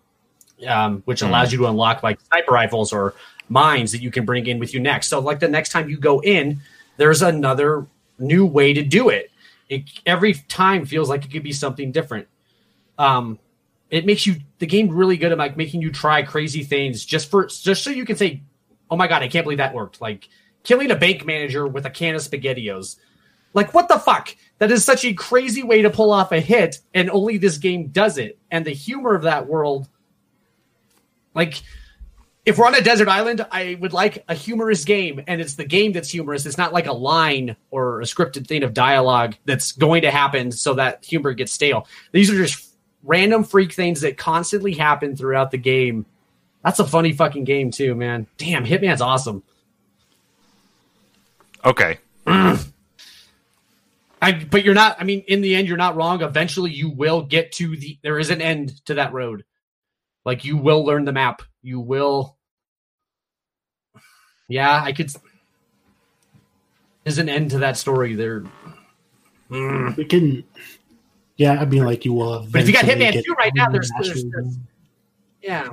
um, which allows you to unlock like sniper rifles or mines that you can bring in with you next. So like the next time you go in, there's another new way to do it. it every time feels like it could be something different. Um, it makes you the game really good at like making you try crazy things just for just so you can say, "Oh my god, I can't believe that worked!" Like killing a bank manager with a can of Spaghettios. Like what the fuck? That is such a crazy way to pull off a hit, and only this game does it. And the humor of that world, like if we're on a desert island, I would like a humorous game, and it's the game that's humorous. It's not like a line or a scripted thing of dialogue that's going to happen so that humor gets stale. These are just random freak things that constantly happen throughout the game. That's a funny fucking game too, man. Damn, Hitman's awesome. Okay. I, but you're not. I mean, in the end, you're not wrong. Eventually, you will get to the. There is an end to that road. Like you will learn the map. You will. Yeah, I could. There's an end to that story. There. Mm. We can. Yeah, I mean, like you will. But if you got eventually Hitman 2 right now, all there's- there's- there's- Yeah.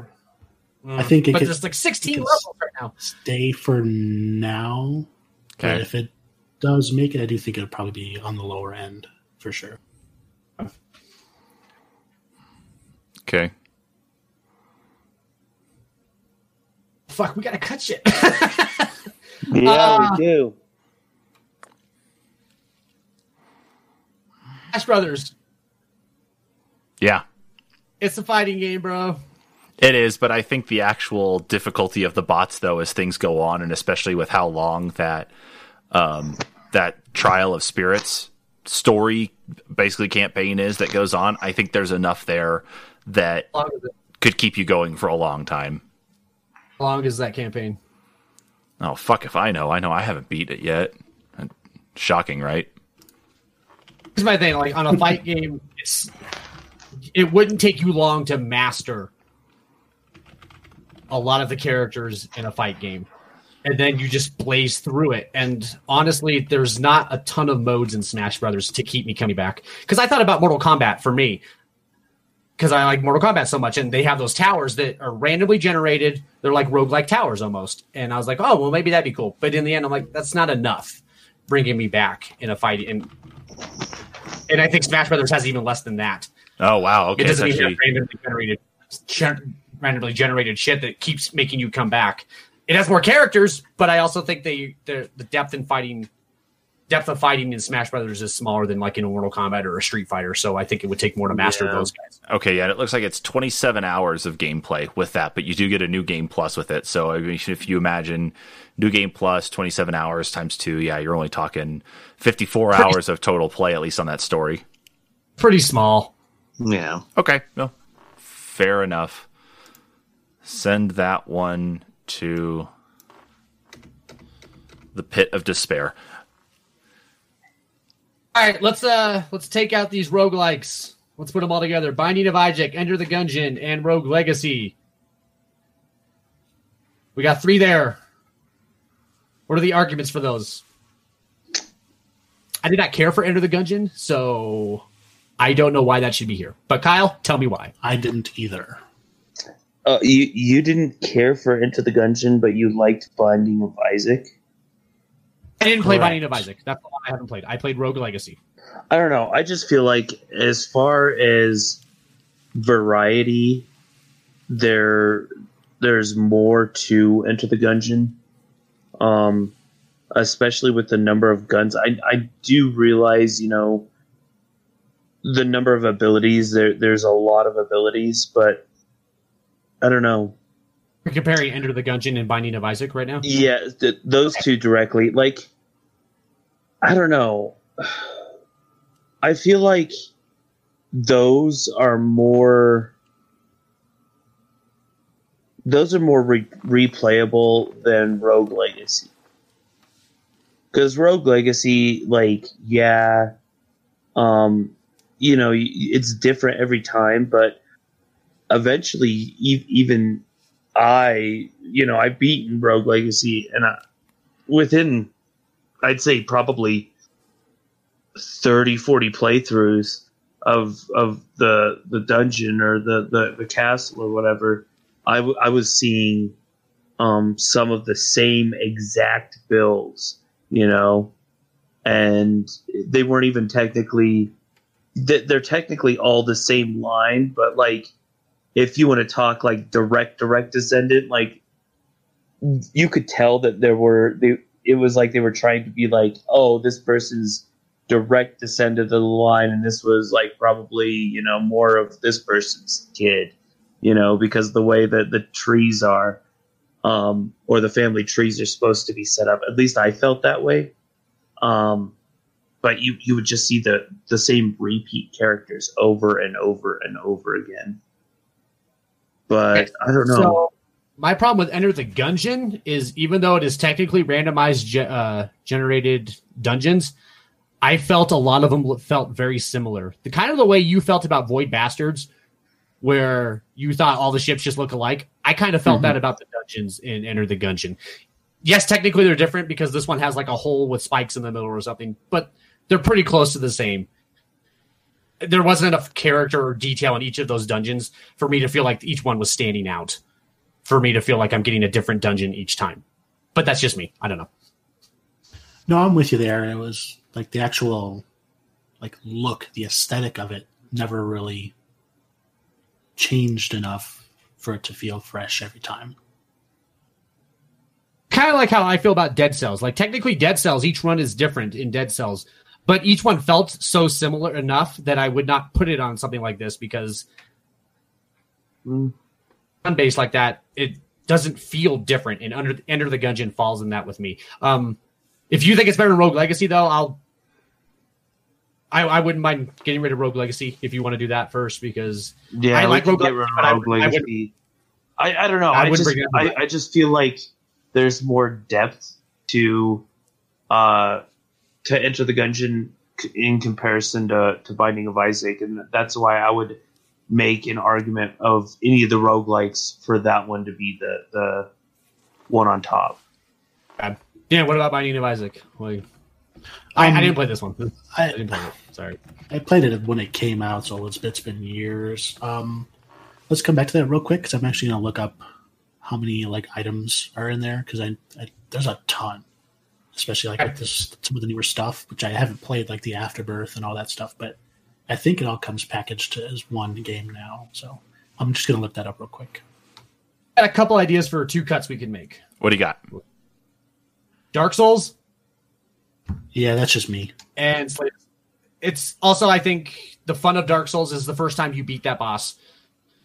I think it but could- there's like 16 levels right now. Stay for now. But Okay. if it does make it, I do think it'll probably be on the lower end for sure. Okay. Fuck, we gotta cut shit. Yeah, Ah. we do. Smash Brothers. Yeah. It's a fighting game, bro. It is, but I think the actual difficulty of the bots, though, as things go on, and especially with how long that um, that trial of spirits story, basically campaign is that goes on, I think there's enough there that How long is, it? could keep you going for a long time. How long is that campaign? Oh fuck if I know. I know I haven't beat it yet. Shocking, right? Here's my thing: like on a fight game, it's it wouldn't take you long to master a lot of the characters in a fight game, and then you just blaze through it. And honestly, there's not a ton of modes in Smash Brothers to keep me coming back. Because I thought about Mortal Kombat for me, because I like Mortal Kombat so much, and they have those towers that are randomly generated. They're like roguelike towers almost. And I was like, oh well, maybe that'd be cool. But in the end, I'm like, that's not enough bringing me back in a fight. And and I think Smash Brothers has even less than that. Oh wow. Okay. It doesn't actually- have randomly generated gen- randomly generated shit that keeps making you come back. It has more characters, but I also think they the the depth in fighting depth of fighting in Smash Brothers is smaller than like in Mortal Kombat or a Street Fighter. So I think it would take more to master Yeah. those guys. Okay, yeah, and it looks like it's 27 hours of gameplay with that, but you do get a new game plus with it. So I mean, if you imagine new game plus 27 hours times two, yeah, you're only talking 54 hours of total play, at least on that story. Pretty small. Yeah. Okay, no, fair enough. Send that one to the pit of despair. All right, let's uh let's take out these roguelikes. Let's put them all together. Binding of Isaac, Enter the Gungeon, and Rogue Legacy. We got three there. What are the arguments for those? I did not care for Enter the Gungeon, so I don't know why that should be here. But Kyle, tell me why. I didn't either. Uh, you you didn't care for Into the Gungeon, but you liked Binding of Isaac. I didn't play Correct. Binding of Isaac. That's the one I haven't played. I played Rogue Legacy. I don't know. I just feel like as far as variety, there there's more to Enter the Gungeon. Um, especially with the number of guns. I I do realize, you know, the number of abilities. There there's a lot of abilities, but I don't know. You're comparing Enter the Gungeon and Binding of Isaac right now? Yeah, th- those two directly. Like, I don't know. I feel like those are more. Those are more re- replayable than Rogue Legacy. Because Rogue Legacy, like, yeah, um, you know, it's different every time, but eventually, even I, you know, I've beaten Rogue Legacy, and I, within, I'd say probably 30, 40 playthroughs of of the the dungeon or the the, the castle or whatever, I, w- I was seeing um, some of the same exact builds, you know, and they weren't even technically. They- They're technically all the same line, but like if you want to talk like direct direct descendant like you could tell that there were they it was like they were trying to be like oh this person's direct descendant of the line and this was like probably you know more of this person's kid you know because the way that the trees are um or the family trees are supposed to be set up. At least i felt that way. Um but you you would just see the the same repeat characters over and over and over again but I don't know. So my problem with Enter the Gungeon is even though it is technically randomized ge- uh, generated dungeons, I felt a lot of them felt very similar. The kind of the way you felt about Void Bastards, where you thought all the ships just look alike. I kind of felt Mhm. that about the dungeons in Enter the Gungeon. Yes, technically they're different because this one has like a hole with spikes in the middle or something, but they're pretty close to the same. There wasn't enough character or detail in each of those dungeons for me to feel like each one was standing out for me to feel like I'm getting a different dungeon each time. But that's just me. I don't know. No, I'm with you there. It was like the actual like look, the aesthetic of it never really changed enough for it to feel fresh every time. Kind of like how I feel about Dead Cells. Like technically Dead Cells, each one is different in Dead Cells, but each one felt so similar enough that I would not put it on something like this because Mm. on base like that, it doesn't feel different. And under Enter the Gungeon falls in that with me. Um, if you think it's better than Rogue Legacy, though, I'll I, I wouldn't mind getting rid of Rogue Legacy if you want to do that first because Yeah, I like Rogue Legacy, rid of but I Rogue I Legacy. I, I don't know. I I, just I. I just feel like there's more depth to uh to Enter the Gungeon in comparison to, to Binding of Isaac, and that's why I would make an argument of any of the roguelikes for that one to be the the one on top. yeah. What about Binding of Isaac? Like, I, I didn't play this one. I I, didn't play it. Sorry. I played it when it came out, so it's, it's been years. Um, let's come back to that real quick because I'm actually going to look up how many like items are in there because I, I there's a ton, especially like with this some of the newer stuff, which I haven't played like the Afterbirth and all that stuff, but I think it all comes packaged as one game now. So I'm just going to look that up real quick. Got a couple ideas for two cuts we could make. What do you got? Dark Souls Yeah, that's just me. and It's also, I think, the fun of Dark Souls is the first time you beat that boss.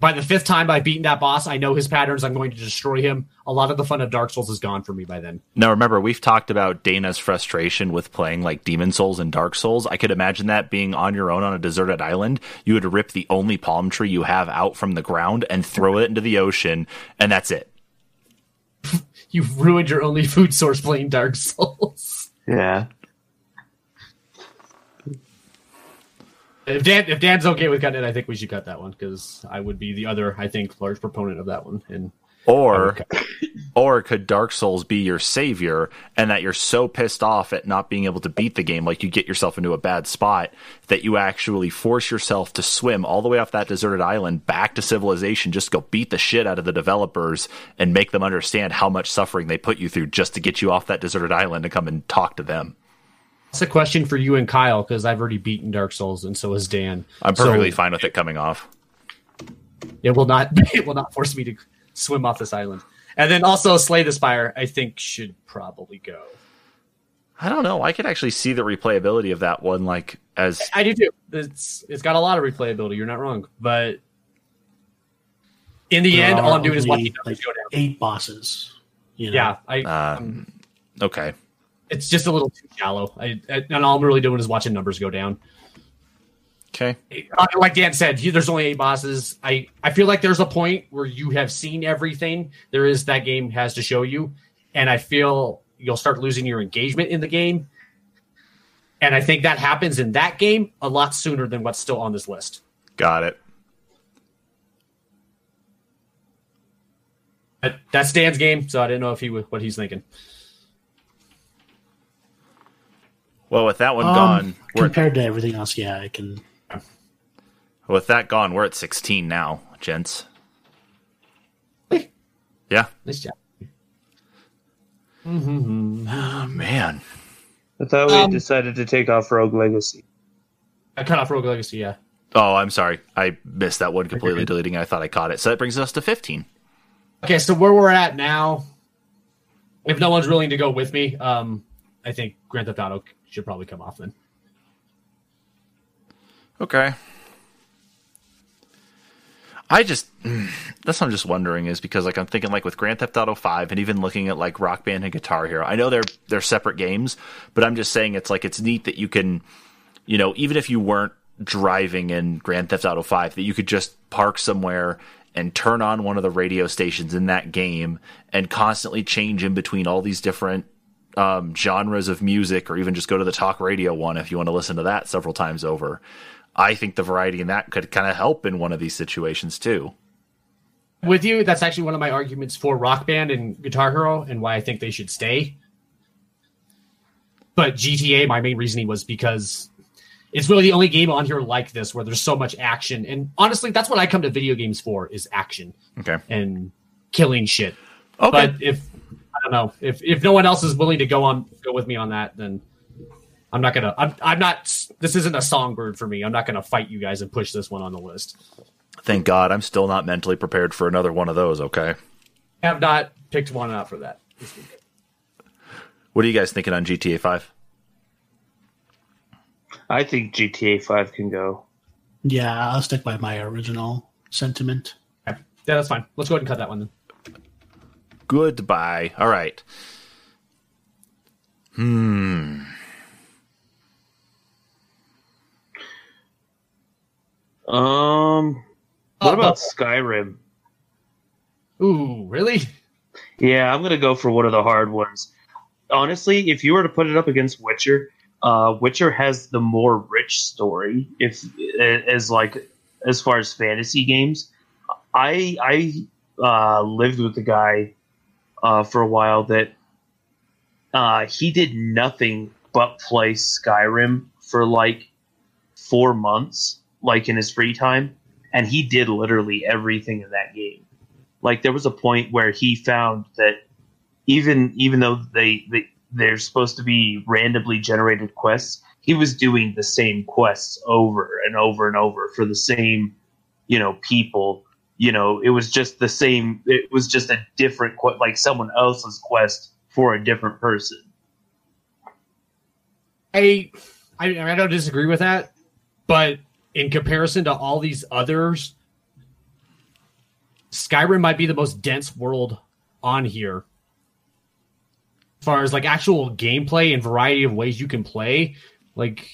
By the fifth time I've beaten that boss, I know his patterns. I'm going to destroy him. A lot of the fun of Dark Souls is gone for me by then. Now, remember, we've talked about Dana's frustration with playing like Demon Souls and Dark Souls. I could imagine that being on your own on a deserted island. You would rip the only palm tree you have out from the ground and throw it into the ocean, and that's it. You've ruined your only food source playing Dark Souls. Yeah. If Dan, if Dan's okay with cutting it, I think we should cut that one because I would be the other, I think, large proponent of that one. And Or, or could Dark Souls be your savior, and that you're so pissed off at not being able to beat the game, like you get yourself into a bad spot, that you actually force yourself to swim all the way off that deserted island back to civilization, just go beat the shit out of the developers and make them understand how much suffering they put you through just to get you off that deserted island and come and talk to them. That's a question for you and Kyle because I've already beaten Dark Souls and so has Dan. I'm So perfectly fine with it coming off. It will not. It will not force me to swim off this island. And then also Slay the Spire, I think should probably go. I don't know. I could actually see the replayability of that one, like as I do too. It's it's got a lot of replayability. You're not wrong, but in the There end, all I'm doing is only, watching numbers like eight bosses. You know? Yeah, I. um, okay. It's just a little too shallow. I, I, and all I'm really doing is watching numbers go down. Okay. Uh, Like Dan said, there's only eight bosses. I, I feel like there's a point where you have seen everything there is that game has to show you, and I feel you'll start losing your engagement in the game. And I think that happens in that game a lot sooner than what's still on this list. Got it. That's Dan's game, so I didn't know if he was what he's thinking. Well, with that one Um, gone, we're at, compared to everything else, yeah, I can. with that gone, we're at 16 now, gents. Hey. Yeah. Nice job. Oh, man. I thought we Um, decided to take off Rogue Legacy. I cut off Rogue Legacy, yeah. Oh, I'm sorry. I missed that one completely deleting. it. I thought I caught it. So that brings us to 15. Okay, so where we're at now, if no one's willing to go with me, um, I think Grand Theft Auto should probably come off then. Okay. I just mm, that's what I'm just wondering is because like I'm thinking like with Grand Theft Auto 5 and even looking at like Rock Band and Guitar Hero. I know they're they're separate games, but I'm just saying it's like it's neat that you can you know, even if you weren't driving in Grand Theft Auto 5 that you could just park somewhere and turn on one of the radio stations in that game and constantly change in between all these different um, genres of music or even just go to the talk radio one if you want to listen to that several times over. I think the variety in that could kind of help in one of these situations too. With you, that's actually one of my arguments for Rock Band and Guitar Hero and why I think they should stay. But GTA, my main reasoning was because it's really the only game on here like this where there's so much action. And honestly, that's what I come to video games for is action Okay. and killing shit. Okay. But if don't know if if no one else is willing to go on go with me on that, then I'm not gonna. I'm I'm not. This isn't a songbird for me. I'm not gonna fight you guys and push this one on the list. Thank God I'm still not mentally prepared for another one of those, okay? I have not picked one out for that. What are you guys thinking on GTA 5? I think GTA 5 can go. Yeah, I'll stick by my original sentiment. Okay. Yeah, that's fine. Let's go ahead and cut that one then. Goodbye. All right. Hmm. Um, what Uh, about Skyrim? Ooh, really? Yeah, I'm gonna go for one of the hard ones. Honestly, if you were to put it up against Witcher, uh, Witcher has the more rich story. If as like as far as fantasy games, I I uh, lived with the guy uh, for a while that uh, he did nothing but play Skyrim for like four months, like in his free time, and he did literally everything in that game. Like there was a point where he found that even even though they, they they're supposed to be randomly generated quests he was doing the same quests over and over and over for the same you know people you know it was just the same it was just a different like someone else's quest for a different person I, I I don't disagree with that, but in comparison to all these others, Skyrim might be the most dense world on here. As far as like actual gameplay and variety of ways you can play, like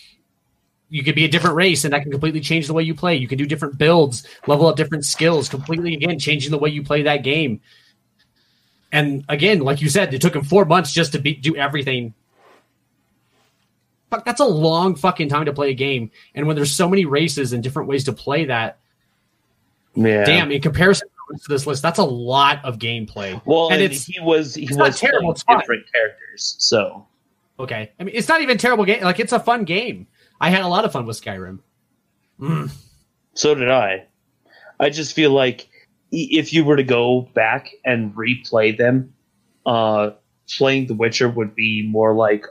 you could be a different race and that can completely change the way you play. You can do different builds, level up different skills, completely again changing the way you play that game. And again, like you said, it took him four months just to be, do everything fuck, that's a long fucking time to play a game. And when there's so many races and different ways to play that, yeah damn, in comparison to this list, that's a lot of gameplay. well And and, it's- he was he was terrible, different characters so Okay. I mean, it's not even terrible game. Like, it's a fun game. I had a lot of fun with Skyrim. Mm. So did I. I just feel like if you were to go back and replay them, uh, playing The Witcher would be more like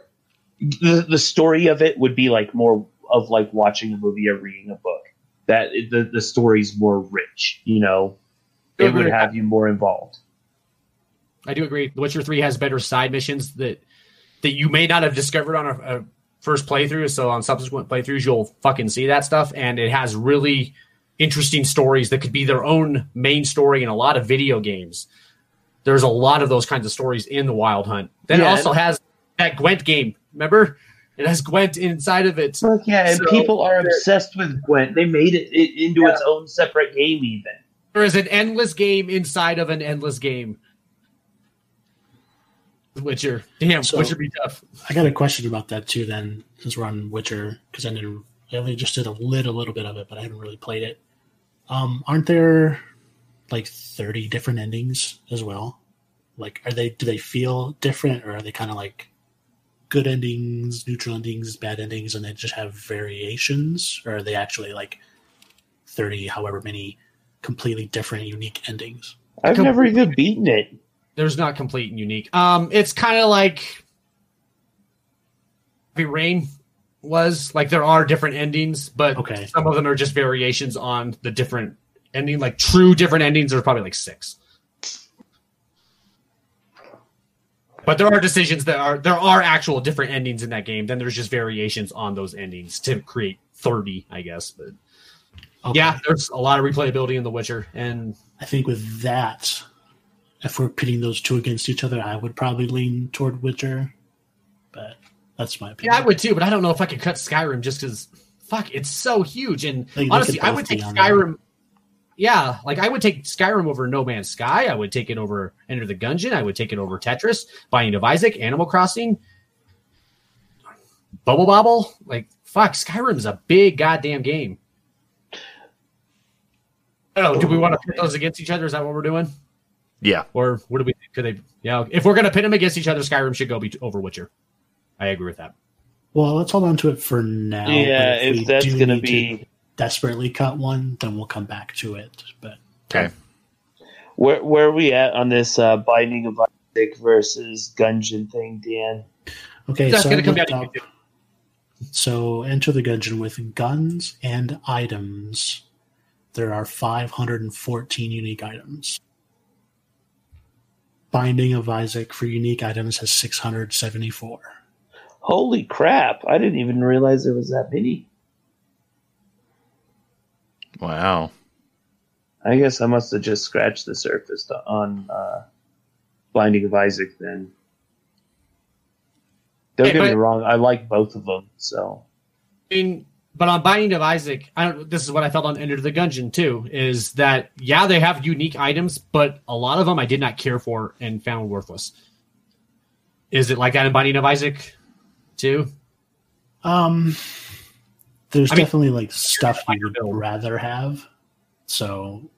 the, the story of it would be like more of like watching a movie or reading a book. That the the story's more rich, you know. It agree would have you more involved. I do agree. The Witcher 3 has better side missions that that you may not have discovered on a, a first playthrough. So on subsequent playthroughs, you'll fucking see that stuff. And it has really interesting stories that could be their own main story in a lot of video games. There's a lot of those kinds of stories in the Wild Hunt. Then it also has that Gwent game. Remember? It has Gwent inside of it. Yeah, and So- people are obsessed with Gwent. They made it, it into its own separate game, even. There is an endless game inside of an endless game. Witcher. Damn, So- Witcher be tough. I got a question about that too. Then, since we're on Witcher, because I didn't, I only just did a little, little bit of it, but I haven't really played it. Um, aren't there like thirty different endings as well? Like, are they? Do they feel different, or are they kind of like good endings, neutral endings, bad endings, and they just have variations, or are they actually like thirty, however many, completely different, unique endings? I've Com- never even beaten it. There's not complete and unique. Um, it's kind of like Heavy Rain was like there are different endings, but Okay. some of them are just variations on the different ending. Like true different endings, there's probably like six. But there are decisions that are there are actual different endings in that game. Then there's just variations on those endings to create thirty, I guess. But Okay. yeah, there's a lot of replayability in The Witcher, and I think with that, if we're pitting those two against each other, I would probably lean toward Witcher. But that's my opinion. Yeah, I would too, but I don't know if I could cut Skyrim just because fuck, it's so huge. And they honestly, I would take. Skyrim. Yeah, like I would take Skyrim over No Man's Sky. I would take it over Enter the Gungeon. I would take it over Tetris, Binding of Isaac, Animal Crossing, Bubble Bobble. Like fuck, Skyrim's a big goddamn game. Oh, do we want to pit those against each other? Is that what we're doing? Yeah. Or what do we? Could they? Yeah, if we're gonna pit them against each other, Skyrim should go be over Witcher. I agree with that. Well, let's hold on to it for now. yeah, we if that's gonna need to be desperately cut one, then we'll come back to it. But Okay. where where are we at on this uh, Binding of Isaac versus Gungeon thing, Dan? okay, That's so, gonna come down to up- so enter the Gungeon with guns and items. There are 514 unique items. Binding of Isaac for unique items has 674. Holy crap! I didn't even realize there was that many. Wow. I guess I must have just scratched the surface to- on uh, Binding of Isaac. Then don't Hey, get me wrong, I like both of them. So I mean, but on Binding of Isaac, I don't. This is what I felt on Enter the Gungeon too. Is that yeah, they have unique items, but a lot of them I did not care for and found worthless. Is it like that in Binding of Isaac, too? Um, there's I mean- definitely like stuff you would rather have. So,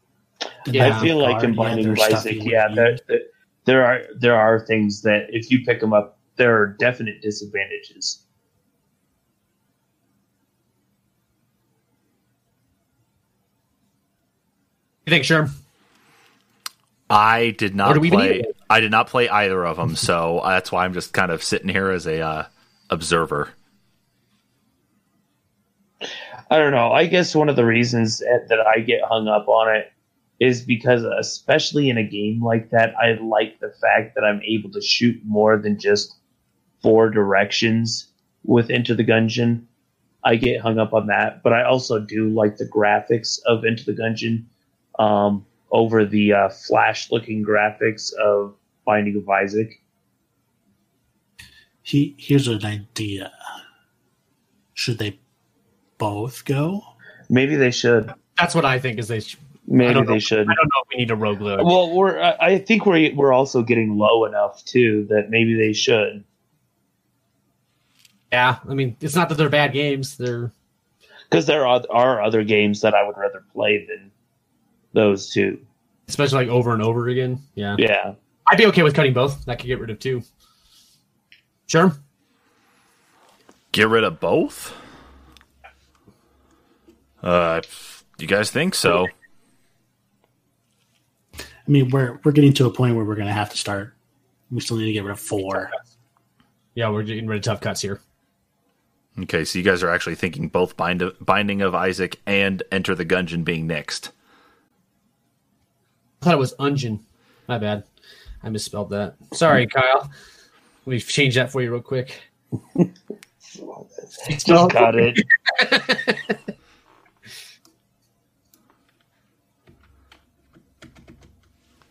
Yeah. I feel like regard, in yeah, Binding of Isaac, yeah, there- there are there are things that if you pick them up, there are definite disadvantages. You think, sure? I did not do we even play. need? I did not play either of them, so that's why I'm just kind of sitting here as a uh, observer. I don't know. I guess one of the reasons that that I get hung up on it is because, especially in a game like that, I like the fact that I'm able to shoot more than just four directions with Into the Gungeon. I get hung up on that, but I also do like the graphics of Into the Gungeon um, over the uh, flash-looking graphics of Binding of Isaac. He here's an idea. Should they both go? Maybe they should. That's what I think. Is they? Sh- I Maybe don't know. they should. I don't know if we need a rogue roguelike. Well, we're I I think we're we're also getting low enough too that maybe they should. yeah, I mean, it's not that they're bad games. They're Because there are, are other games that I would rather play than those two. especially like over and over again. Yeah, Yeah. I'd be okay with cutting both. That could get rid of two. Sure. Get rid of both. Uh, you guys think so? I mean, we're we're getting to a point where we're going to have to start. We still need to get rid of four. Yeah, we're getting rid of tough cuts here. Okay, so you guys are actually thinking both bind Binding of Isaac and Enter the Gungeon being next. I thought it was Ungin. My bad. I misspelled that. Sorry, Kyle. Let me change that for you real quick. Just got it.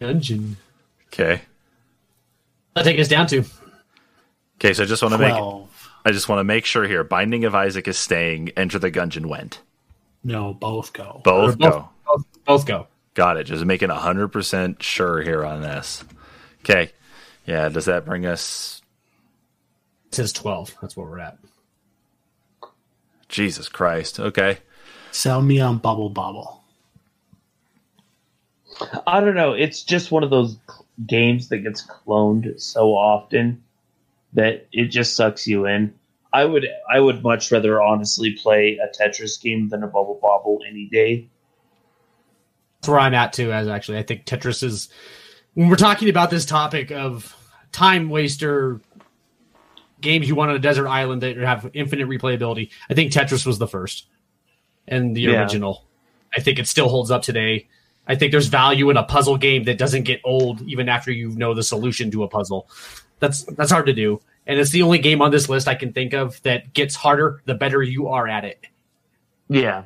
Ungin. Okay. I'll take us down to. Okay, so I just want to make I just want to make sure here. Binding of Isaac is staying. Enter the Gungeon went. No, both go. Both both- go. Both, both go. Got it. Just making hundred percent sure here on this. Okay. Yeah. Does that bring us? It says 12. That's where we're at. Jesus Christ. Okay. Sell me on Bubble Bobble. I don't know. It's just one of those games that gets cloned so often that it just sucks you in. I would I would much rather honestly play a Tetris game than a Bubble Bobble any day. That's where I'm at too. As actually, I think Tetris is. When we're talking about this topic of time waster games you want on a desert island that have infinite replayability, I think Tetris was the first and the Yeah. original. I think it still holds up today. I think there's value in a puzzle game that doesn't get old even after you know the solution to a puzzle. That's that's hard to do, and it's the only game on this list I can think of that gets harder the better you are at it. Yeah.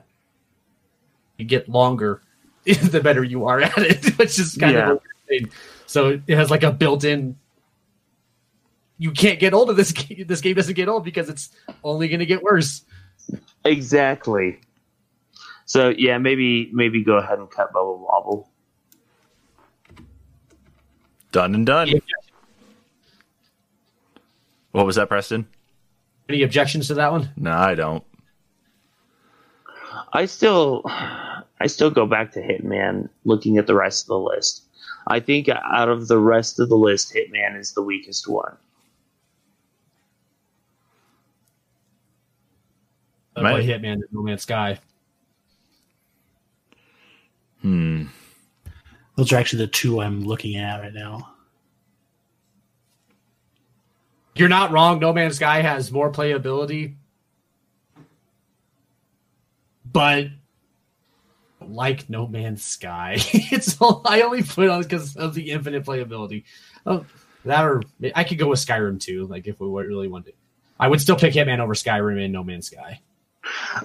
you get longer the better you are at it, which is kind Yeah. of a thing. So it has like a built-in. You can't get old of this game. This game doesn't get old because it's only going to get worse. Exactly. So yeah, maybe maybe go ahead and cut Bubble Wobble. Done and done. Yeah. What was that, Preston? Any objections to that one? No, I don't. I still I still go back to Hitman looking at the rest of the list. I think out of the rest of the list, Hitman is the weakest one. I play Hitman, No Man's Sky. Hmm. Those are actually the two I'm looking at right now. You're not wrong. No Man's Sky has more playability, but like No Man's Sky, it's all, I only put on because of the infinite playability. Oh, that or I could go with Skyrim too. Like if we really wanted, I would still pick Hitman over Skyrim and No Man's Sky.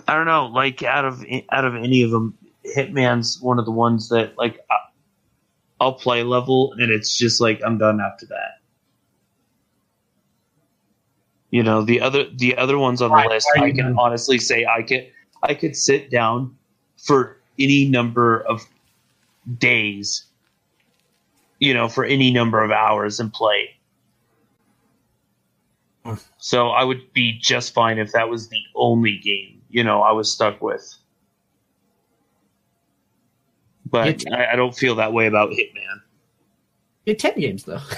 I don't know, like out of out of any of them, Hitman's one of the ones that like I'll play level and it's just like I'm done after that. You know, the other the other ones on the Why- list, I can honestly say I can I could sit down for any number of days, you know, for any number of hours and play. So I would be just fine if that was the only game, you know, I was stuck with. But It- I, I don't feel that way about Hitman. Get ten games though.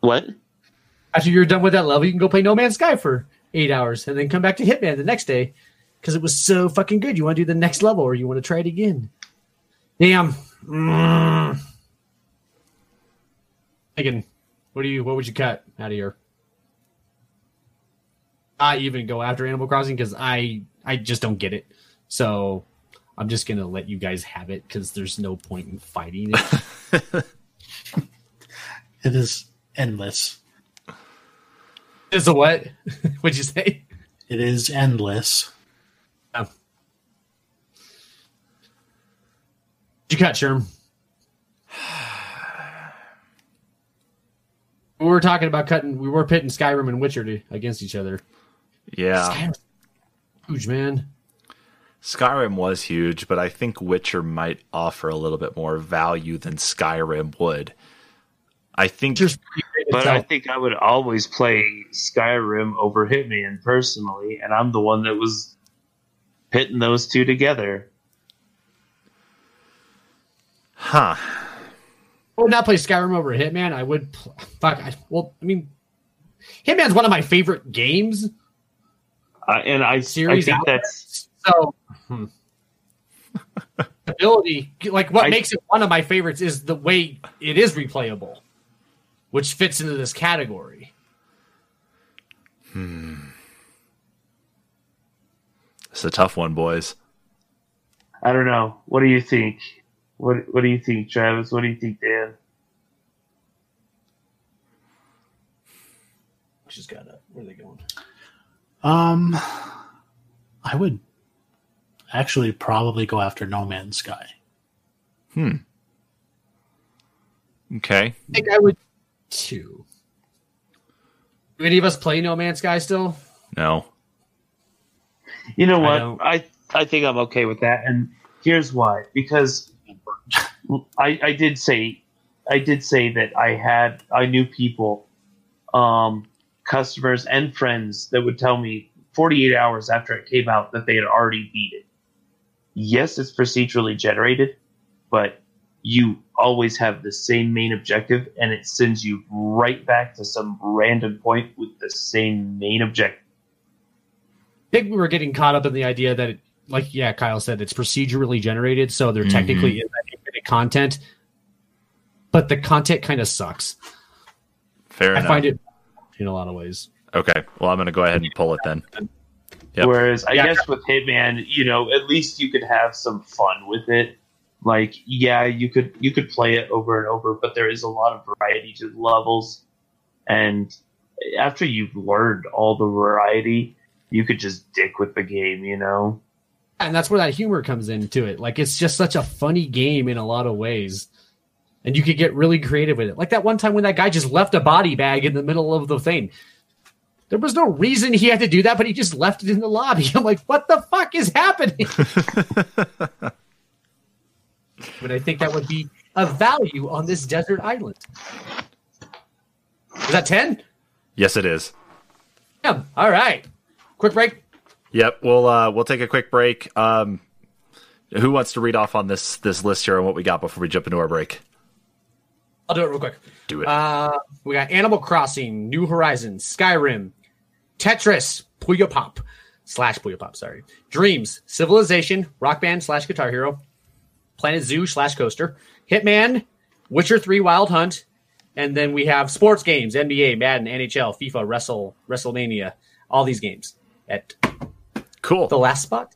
What? After you're done with that level, you can go play No Man's Sky for eight hours and then come back to Hitman the next day because it was so fucking good. You want to do the next level or you want to try it again? Damn. Mm. Again, what do you? What would you cut out of here? I even go after Animal Crossing because I I just don't get it. So I'm just gonna let you guys have it because there's no point in fighting it. It is endless. Is a what? What'd you say? It is endless. Oh. Did you cut Sherm? We were talking about cutting. We were pitting Skyrim and Witcher to, against each other. Yeah. Skyrim's huge, man. Skyrim was huge, but I think Witcher might offer a little bit more value than Skyrim would. I think Witcher's pretty great But I think I would always play Skyrim over Hitman personally, and I'm the one that was pitting those two together. Huh. I would not play Skyrim over Hitman. I would. Pl- fuck. I, well, I mean, Hitman's one of my favorite games. Uh, and I, I Series think out that's So, hmm. ability, like what I- makes it one of my favorites is the way it is replayable, which fits into this category. Hmm. It's a tough one, boys. I don't know. What do you think? What What do you think, Travis? What do you think, Dan? Just got up. Where are they going? Um, I would actually probably go after No Man's Sky. Hmm. Okay. I think I would too. Do any of us play No Man's Sky still? No. You know what? don't- I I think I'm okay with that, and here's why. Because I I did say I did say that I had I knew people, um, customers and friends that would tell me 48 hours after it came out that they had already beat it. Yes, it's procedurally generated, but you always have the same main objective, and it sends you right back to some random point with the same main objective. I think we were getting caught up in the idea that, it, like, yeah, Kyle said, it's procedurally generated, so there mm-hmm. technically is that infinite content, but the content kind of sucks. Fair I enough. find it in a lot of ways. Okay. Well, I'm going to go ahead and pull it then. Yep. Whereas I Yeah. guess with Hitman, you know, at least you could have some fun with it. Like, yeah, you could you could play it over and over, but there is a lot of variety to the levels. And after you've learned all the variety, you could just dick with the game, you know. And that's where that humor comes into it. Like, it's just such a funny game in a lot of ways. And you could get really creative with it. Like that one time when that guy just left a body bag in the middle of the thing. There was no reason he had to do that, but he just left it in the lobby. I'm like, what the fuck is happening? but I think that would be a value on this desert island. Is that 10? Yes, it is. Yeah. All right. Quick break. Yep. We'll uh, we'll take a quick break. Um, who wants to read off on this this list here and what we got before we jump into our break? I'll do it real quick. Do it. Uh, we got Animal Crossing, New Horizons, Skyrim, Tetris, Puyo Pop slash Puyo Pop, sorry, Dreams, Civilization, Rock Band slash Guitar Hero, Planet Zoo slash Coaster, Hitman, Witcher Three, Wild Hunt, and then we have sports games: NBA, Madden, NHL, FIFA, Wrestle, WrestleMania, all these games at cool. the last spot.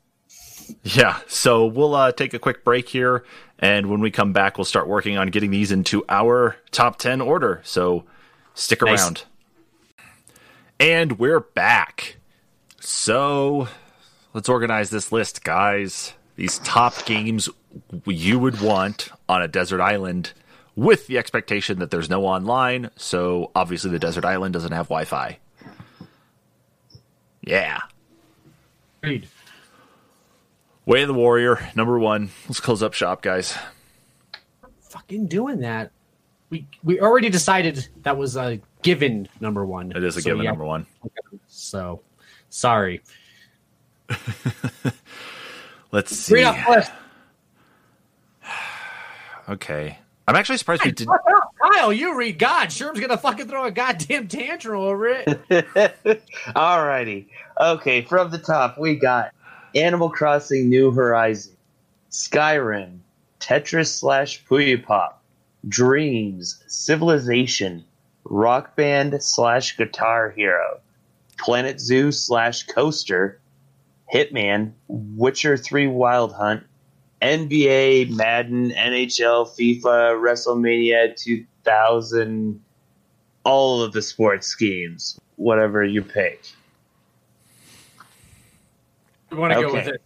Yeah. So we'll uh, take a quick break here, and when we come back, we'll start working on getting these into our top ten order. So stick Nice. around. And we're back. So let's organize this list, guys. These top games you would want on a desert island with the expectation that there's no online. So obviously, the desert island doesn't have Wi Fi. Yeah. Agreed. Way of the Warrior, number one. Let's close up shop, guys. Fucking doing that. We we already decided that was a given number one. It is a So given number one. So sorry. Let's see. Read off list. Okay. I'm actually surprised we did. Fuck up, Kyle, you read God. Sherm's gonna fucking throw a goddamn tantrum over it. Alrighty. Okay, from the top, we got Animal Crossing New Horizon, Skyrim, Tetris slash Puyo Pop, Dreams, Civilization, Rock Band slash Guitar Hero, Planet Zoo slash Coaster, Hitman, Witcher 3 Wild Hunt, NBA, Madden, NHL, FIFA, WrestleMania 2000, all of the sports games, whatever you pick. We want to go with it.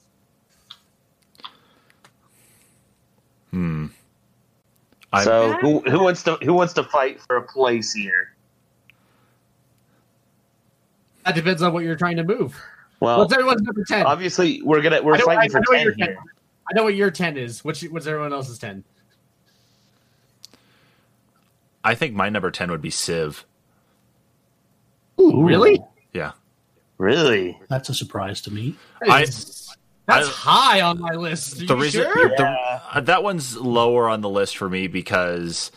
Hmm. I, so who who wants to who wants to fight for a place here? That depends on what you're trying to move. Well, What's everyone's number ten? obviously we're gonna we're fighting I for know ten your here. I know what your ten is. What's what's everyone else's ten? I think my number 10 would be Civ. Ooh, really? Yeah. Really? That's a surprise to me. I- That's I- high on my list. Are the you reason sure? the- uh, that one's lower on the list for me because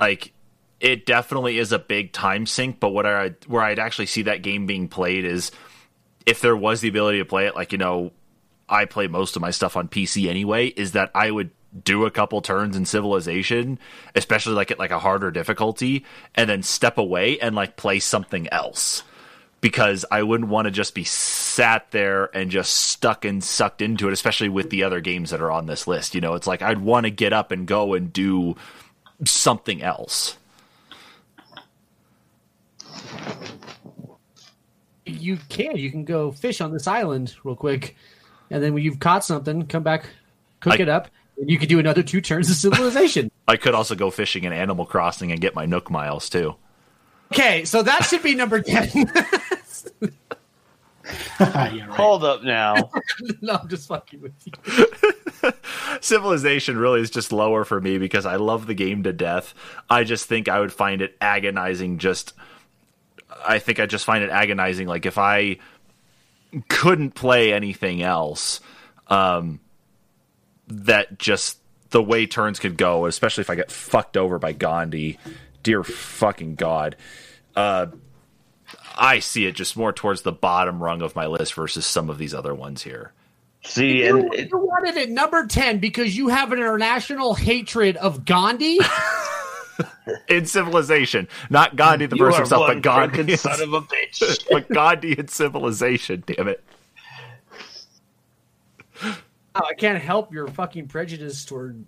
like it definitely is a big time sink but what i where i'd actually see that game being played is if there was the ability to play it like you know i play most of my stuff on pc anyway is that i would do a couple turns in civilization especially like at like a harder difficulty and then step away and like play something else because I wouldn't want to just be sat there and just stuck and sucked into it, especially with the other games that are on this list. You know, it's like I'd want to get up and go and do something else. you can. You can go fish on this island real quick, and then when you've caught something, come back, cook I- it up, and you could do another two turns of civilization. I could also go fishing in Animal Crossing and get my Nook miles too. okay, so that should be number ten. right. Hold up now. no, I'm just fucking with you. Civilization really is just lower for me because I love the game to death. I just think I would find it agonizing just I think I just find it agonizing like if I couldn't play anything else um that just the way turns could go, especially if I get fucked over by Gandhi. Dear fucking god. Uh I see it just more towards the bottom rung of my list versus some of these other ones here. See, You, and it, you wanted it number ten because you have an international hatred of Gandhi. in civilization, not Gandhi the you verse are himself, but Gandhi, drunken son of a bitch. but Gandhi in civilization. Damn it! Oh, I can't help your fucking prejudice toward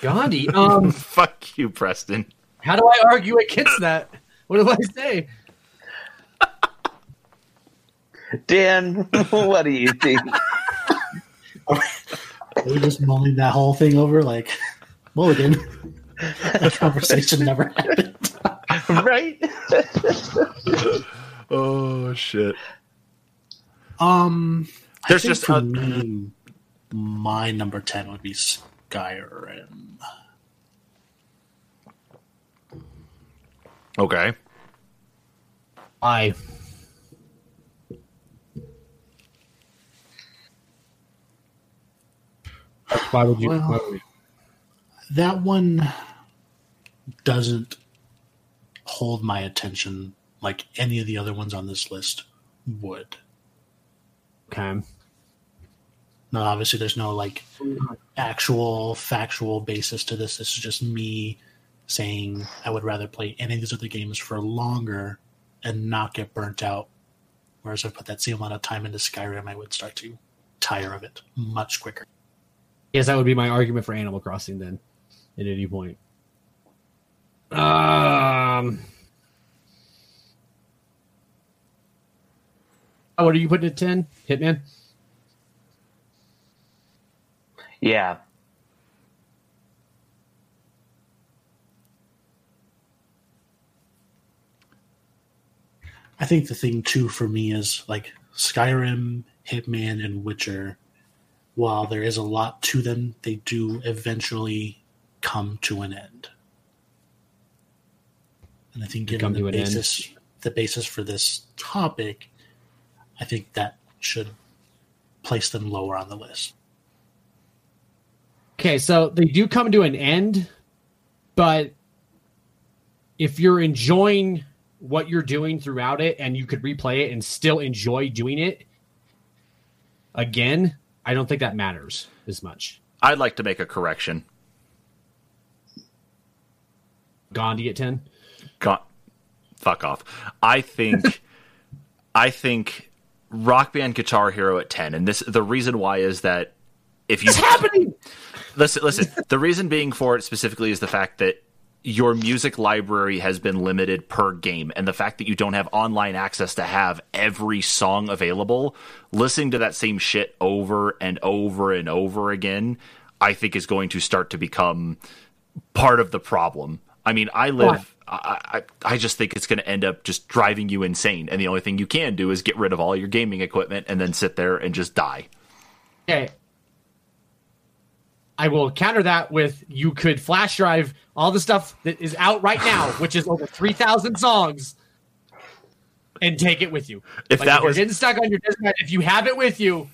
Gandhi. Um, Fuck you, Preston. how do I argue against that? What do I say? Dan, what do you think? Are we just mulling that whole thing over like Mulligan? that conversation never happened. right? Oh shit! Um, There's I think just for a- me, my number ten would be Skyrim. Okay, I. Why would you? Well- why would you- That one doesn't hold my attention like any of the other ones on this list would. Okay. Now, obviously, there's no like actual factual basis to this. This is just me saying I would rather play any of these other games for longer and not get burnt out. Whereas if I put that same amount of time into Skyrim, I would start to tire of it much quicker. Yes, that would be my argument for Animal Crossing then, at any point. Um. Oh, what are you putting at 10? Hitman? Yeah. I think the thing too for me is like Skyrim, Hitman, and Witcher while there is a lot to them, they do eventually come to an end. And I think They come given the to an end. basis the basis for this topic, I think that should place them lower on the list. Okay, so they do come to an end, but if you're enjoying what you're doing throughout it and you could replay it and still enjoy doing it again, I don't think that matters as much. I'd like to make a correction. Gandhi at 10. Got fuck off. I think I think Rock Band Guitar Hero at 10 and this the reason why is that if you What's happening? listen listen the reason being for it specifically is the fact that your music library has been limited per game and the fact that you don't have online access to have every song available listening to that same shit over and over and over again i think is going to start to become part of the problem i mean i live I, I, I just think it's going to end up just driving you insane and the only thing you can do is get rid of all your gaming equipment and then sit there and just die Okay. I will counter that with you could flash drive all the stuff that is out right now, which is over 3,000 songs, and take it with you. If Like, that if you're was- getting stuck on your disk if you have it with you,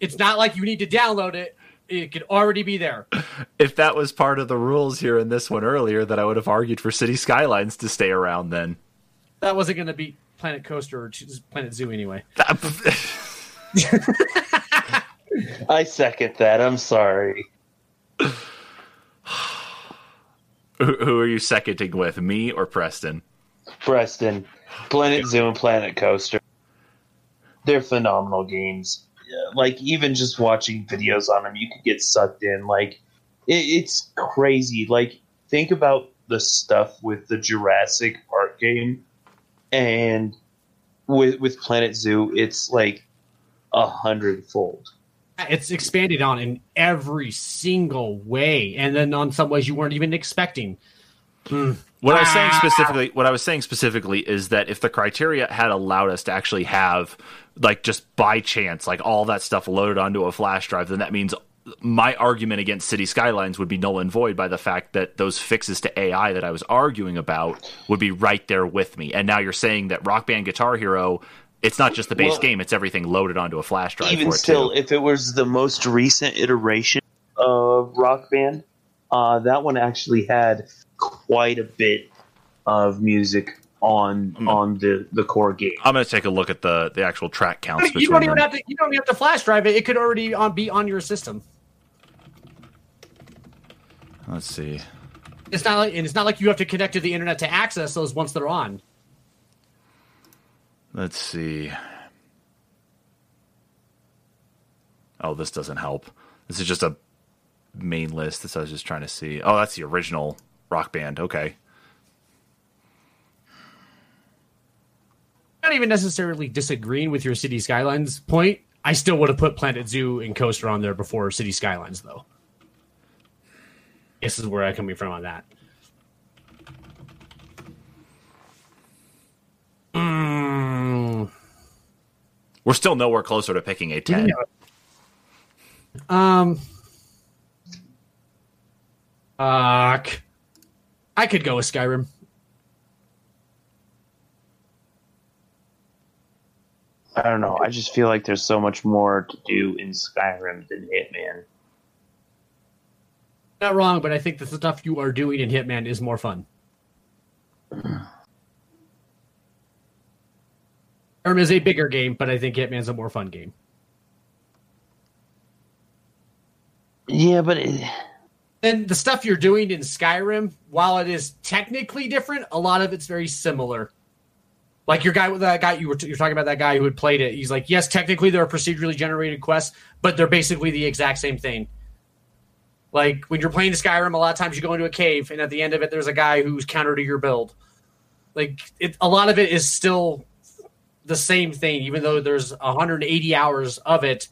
it's not like you need to download it. It could already be there. if that was part of the rules here in this one earlier, that I would have argued for City Skylines to stay around then. That wasn't going to beat Planet Coaster or Planet Zoo anyway. I second that. I'm sorry. who, who are you seconding with, me or Preston? Preston, Planet Zoo and Planet Coaster. They're phenomenal games. Like even just watching videos on them, you could get sucked in. Like it, it's crazy. Like think about the stuff with the Jurassic Park game, and with with Planet Zoo, it's like a hundredfold. It's expanded on in every single way, and then on some ways you weren't even expecting. Hmm. What I was saying Ah. specifically, what I was saying specifically is that if the criteria had allowed us to actually have, like, just by chance, like all that stuff loaded onto a flash drive, then that means my argument against City Skylines would be null and void by the fact that those fixes to AI that I was arguing about would be right there with me. And now you're saying that Rock Band Guitar Hero, it's not just the base Well, game; it's everything loaded onto a flash drive. Even for it still, too. if it was the most recent iteration of Rock Band, uh, that one actually had quite a bit of music on Hmm. on the the core game. I'm going to take a look at the the actual track counts. You don't even them. have to. You don't even have to flash drive it. It could already on, be on your system. Let's see. It's not like, and it's not like you have to connect to the internet to access those once they're on. Let's see. Oh, this doesn't help. This is just a main list. This I was just trying to see. Oh, that's the original rock band. Okay. Not even necessarily disagreeing with your City Skylines point. I still would have put Planet Zoo and Coaster on there before City Skylines, though. This is where I'm coming from on that. Mm, We're still nowhere closer to picking a 10. um. Fuck. I could go with Skyrim. I don't know. I just feel like there's so much more to do in Skyrim than Hitman. Not wrong, but I think the stuff you are doing in Hitman is more fun. Skyrim is a bigger game, but I think Hitman's a more fun game. Yeah, but it, And the stuff you're doing in Skyrim, while it is technically different, a lot of it's very similar. Like your guy with that guy you were you're talking about that guy who had played it. He's like, yes, technically there are procedurally generated quests, but they're basically the exact same thing. Like when you're playing Skyrim, a lot of times you go into a cave, and at the end of it, there's a guy who's counter to your build. Like it, a lot of it is still the same thing, even though there's 180 hours of it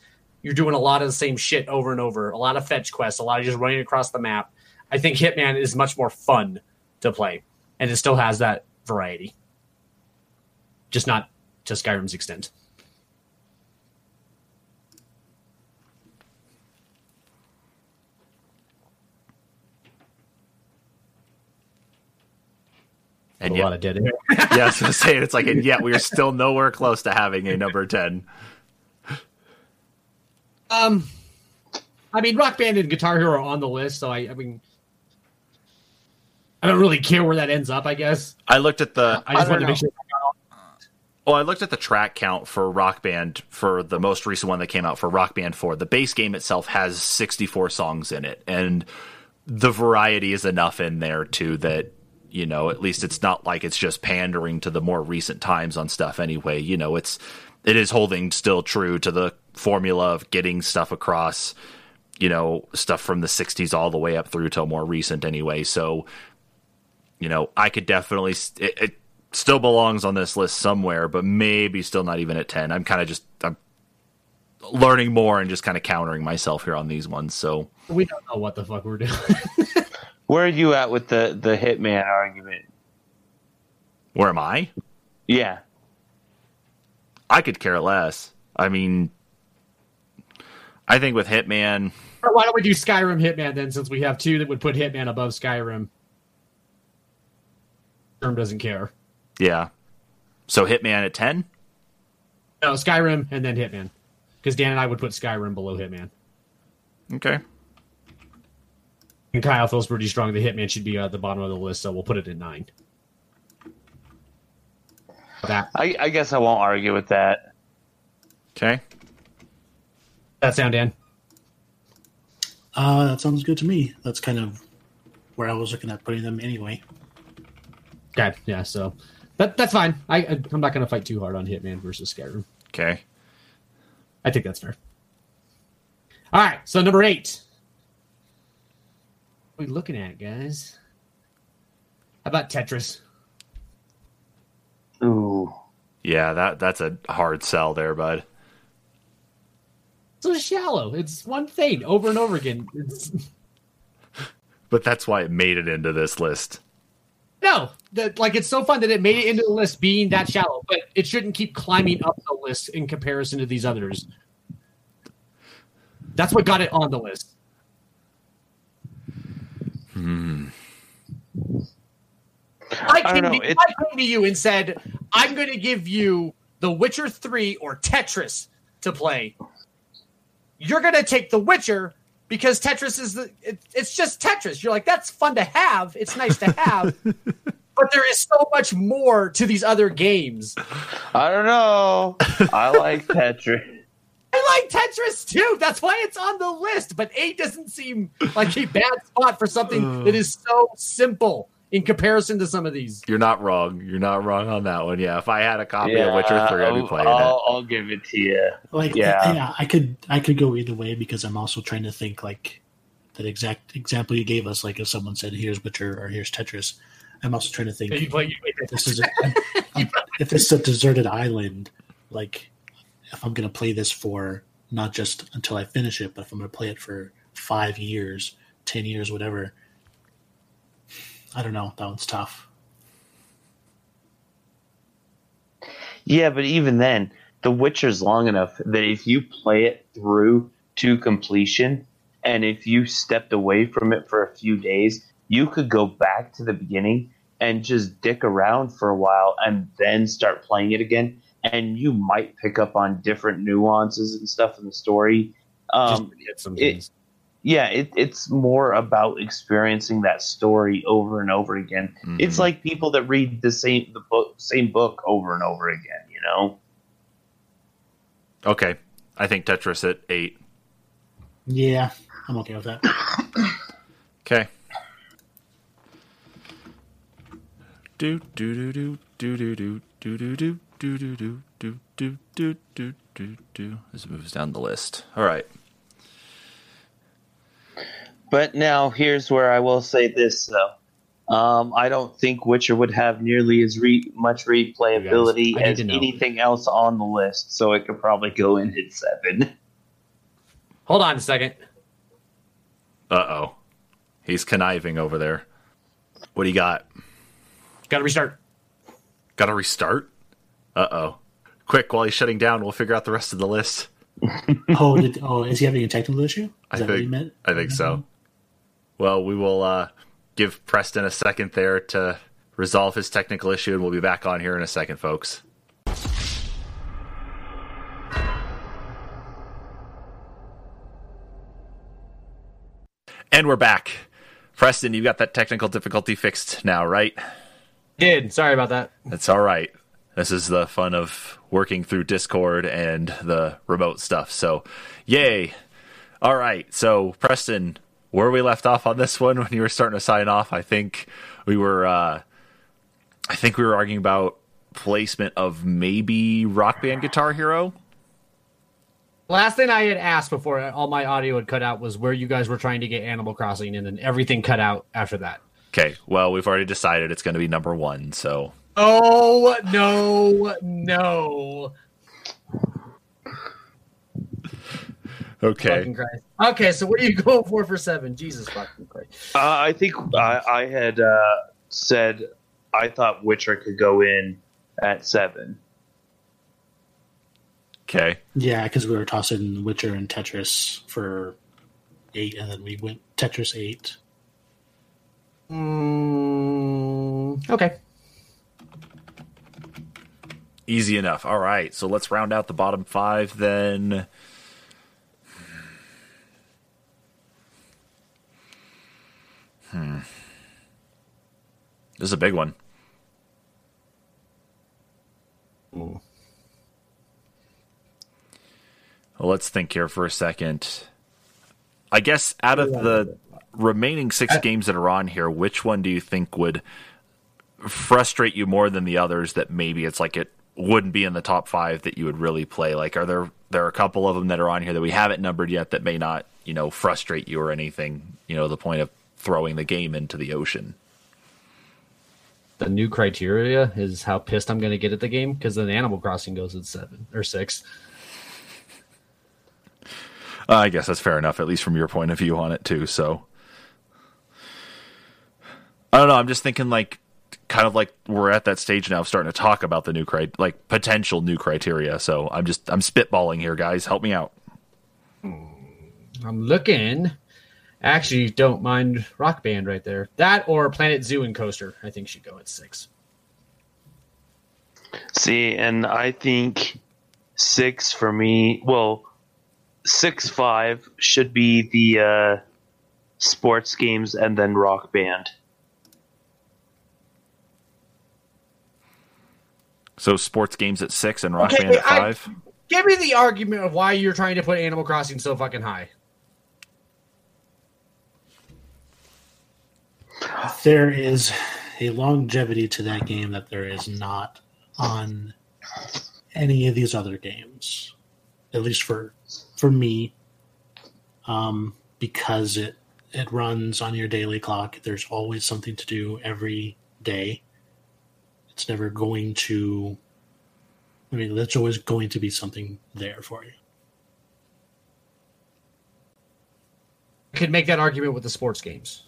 you're doing a lot of the same shit over and over, a lot of fetch quests, a lot of just running across the map. I think Hitman is much more fun to play, and it still has that variety, just not to Skyrim's extent. And a yet, lot of dead air. yeah, I was going to say it's like, and yet we are still nowhere close to having a number ten. Um, I mean, Rock Band and Guitar Hero are on the list, so I, I mean, I don't really care where that ends up. I guess I looked at the I just I wanted to make sure. Well, I looked at the track count for Rock Band for the most recent one that came out for Rock Band 4. The base game itself has 64 songs in it, and the variety is enough in there too that you know at least it's not like it's just pandering to the more recent times on stuff anyway. You know, it's it is holding still true to the formula of getting stuff across. You know, stuff from the 60s all the way up through till more recent anyway. So, you know, I could definitely it, it still belongs on this list somewhere, but maybe still not even at 10. I'm kind of just I'm learning more and just kind of countering myself here on these ones. So, We don't know what the fuck we're doing. Where are you at with the the Hitman argument? where am I? Yeah, I could care less. I mean, I think with Hitman, Or why don't we do Skyrim Hitman then, since we have two that would put Hitman above Skyrim? Sherm doesn't care. yeah. So Hitman at 10? No, Skyrim and then Hitman, because Dan and I would put Skyrim below Hitman. Okay. And Kyle feels pretty strong that Hitman should be at the bottom of the list, so we'll put it at nine. That I, I guess I won't argue with that. Okay. That sound Dan? Uh, that sounds good to me. That's kind of where I was looking at putting them anyway. Okay, yeah. So that that's fine. I I'm not gonna fight too hard on Hitman versus Skyrim. Okay. I think that's fair. All right, so number eight. What are we looking at, guys? How about Tetris? Ooh, Yeah, that that's a hard sell there, bud. So shallow. It's one thing over and over again. It's But that's why it made it into this list. no, that like it's so fun that it made it into the list being that shallow, but it shouldn't keep climbing up the list in comparison to these others. That's what got it on the list. Hmm. I I came, don't know, to, it- I came to you and said, I'm going to give you The Witcher 3 or Tetris to play. You're going to take The Witcher because Tetris is the, it, it's just Tetris. You're like, that's fun to have. It's nice to have. but there is so much more to these other games. I don't know. I like Tetris. I like Tetris too. That's why it's on the list. But eight doesn't seem like a bad spot for something that is so simple in comparison to some of these. You're not wrong. You're not wrong on that one. Yeah, if I had a copy of Witcher 3, I'd be I'll, playing I'll, I'll give it to you. Like, Yeah. yeah. I could, I could go either way because I'm also trying to think like that exact example you gave us. Like if someone said, "Here's Witcher" or "Here's Tetris," I'm also trying to think You play, you play this is a, if it's a deserted island. Like if I'm going to play this for not just until I finish it, but if I'm going to play it for five years, ten years, whatever. I don't know. That one's tough. Yeah, but even then, The Witcher's long enough that if you play it through to completion, and if you stepped away from it for a few days, you could go back to the beginning and just dick around for a while and then start playing it again. And you might pick up on different nuances and stuff in the story. Um, just hit some it- things. Yeah, it, it's more about experiencing that story over and over again. Mhm. It's like people that read the same the book same book over and over again. You know. Okay. I think Tetris at 8. Yeah, I'm okay with that. Okay. Do do do do do do do do do do do do do do do do do do as it moves down the list. All right. But now here's where I will say this though. Um, I don't think Witcher would have nearly as re- much replayability as anything else on the list, so it could probably go in at seven. Hold on a second. Uh oh. He's conniving over there. What do you got? Got to restart. Got to restart? Uh oh. Quick, while he's shutting down, we'll figure out the rest of the list. Oh, did, oh, is he having a technical issue? Is I that what he think, meant? I think so. Well, we will uh, give Preston a second there to resolve his technical issue, and we'll be back on here in a second, folks. And we're back. Preston, you got that technical difficulty fixed now, right? Did sorry about that. That's all right. This is the fun of working through Discord and the remote stuff. So, yay. All right. So, Preston, where we left off on this one when you were starting to sign off, I think we were uh I think we were arguing about placement of maybe Rock Band Guitar Hero. Last thing I had asked before all my audio had cut out was where you guys were trying to get Animal Crossing, and then everything cut out after that. Okay, well, we've already decided it's going to be number 1, so Oh no, no! Okay. Fucking Christ. Okay, so what are you going for for seven? Jesus fucking Christ! Uh, I think I, I had uh, said I thought Witcher could go in at seven. Okay. Yeah, because we were tossing Witcher and Tetris for eight, and then we went Tetris eight. Mm, okay. Easy enough. All right, so let's round out the bottom 5 then. Hmm. This is a big one. Well, let's think here for a second. I guess out of the remaining six games that are on here, which one do you think would frustrate you more than the others? That maybe it's like it wouldn't be in the top five that you would really play. Like, are there there are a couple of them that are on here that we haven't numbered yet that may not you know frustrate you or anything? You know, the point of throwing the game into the ocean. The new criteria is how pissed I'm going to get at the game because then Animal Crossing goes at seven or six. Uh, I guess that's fair enough, at least from your point of view on it too. So I don't know. I'm just thinking like kind of like we're at that stage now of starting to talk about the new cri- like potential new criteria. So I'm just I'm spitballing here, guys. Help me out. I'm looking. Actually, don't mind Rock Band right there. That or Planet Zoo and Coaster. I think should go at six. See, and I think six for me. Well, six five should be the uh, sports games and then rock band. So sports games at six and Rock Okay, Band at I- five. Give me the argument of why you're trying to put Animal Crossing so fucking high. There is a longevity to that game that there is not on any of these other games, at least for for me, um, because it it runs on your daily clock. There's always something to do every day. It's never going to. I mean, there's always going to be something there for you. I could make that argument with the sports games.